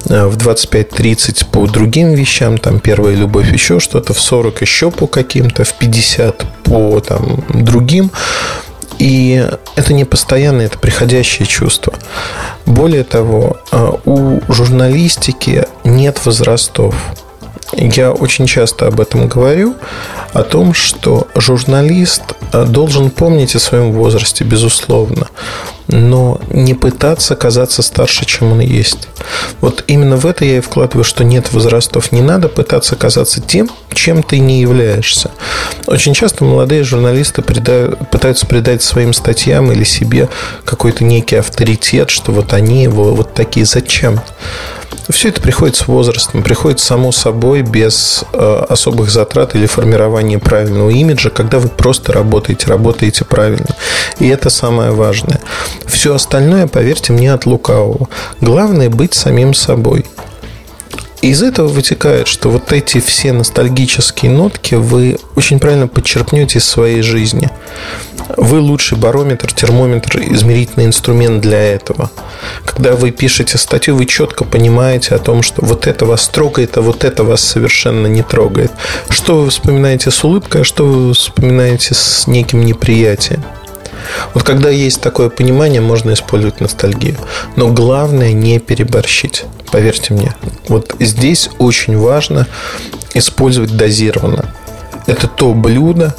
в 25-30 по другим вещам, там первая любовь, еще что-то, в 40 еще по каким-то, в 50 по там, другим. И это не постоянное, это приходящее чувство. Более того, э, у журналистики нет возрастов. Я очень часто об этом говорю, о том, что журналист э, должен помнить о своем возрасте, безусловно, но не пытаться казаться старше, чем он есть. Вот именно в это я и вкладываю, что нет возрастов. Не надо пытаться казаться тем, чем ты не являешься. Очень часто молодые журналисты придают, пытаются придать своим статьям или себе какой-то некий авторитет, что вот они его вот такие. Зачем? Все это приходит с возрастом, приходит само собой, без э, особых затрат или формирования правильного имиджа, когда вы просто работаете, работаете правильно. И это самое важное. Все остальное, поверьте мне, от лукавого. Главное быть самим собой. Из этого вытекает, что вот эти все ностальгические нотки вы очень правильно подчеркнете из своей жизни. Вы лучший барометр, термометр, измерительный инструмент для этого. Когда вы пишете статью, вы четко понимаете о том, что вот это вас трогает, а вот это вас совершенно не трогает. Что вы вспоминаете с улыбкой, а что вы вспоминаете с неким неприятием. Вот когда есть такое понимание, можно использовать ностальгию. Но главное не переборщить. Поверьте мне. Вот здесь очень важно использовать дозированно. Это то блюдо,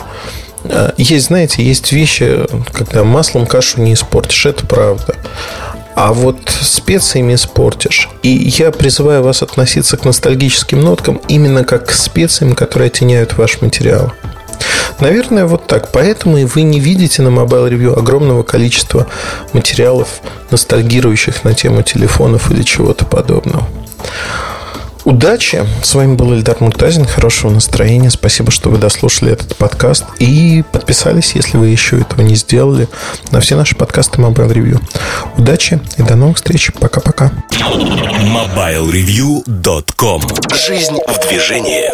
э, есть, знаете, есть вещи, когда маслом кашу не испортишь, это правда. А вот специями испортишь. И я призываю вас относиться к ностальгическим ноткам именно как к специям, которые оттеняют ваш материал. Наверное, вот так. Поэтому и вы не видите на Mobile Review огромного количества материалов, ностальгирующих на тему телефонов или чего-то подобного. Удачи! С вами был Эльдар Муртазин. Хорошего настроения. Спасибо, что вы дослушали этот подкаст. И подписались, если вы еще этого не сделали, на все наши подкасты Mobile Review. Удачи и до новых встреч. Пока-пока. MobileReview.com Жизнь в движении.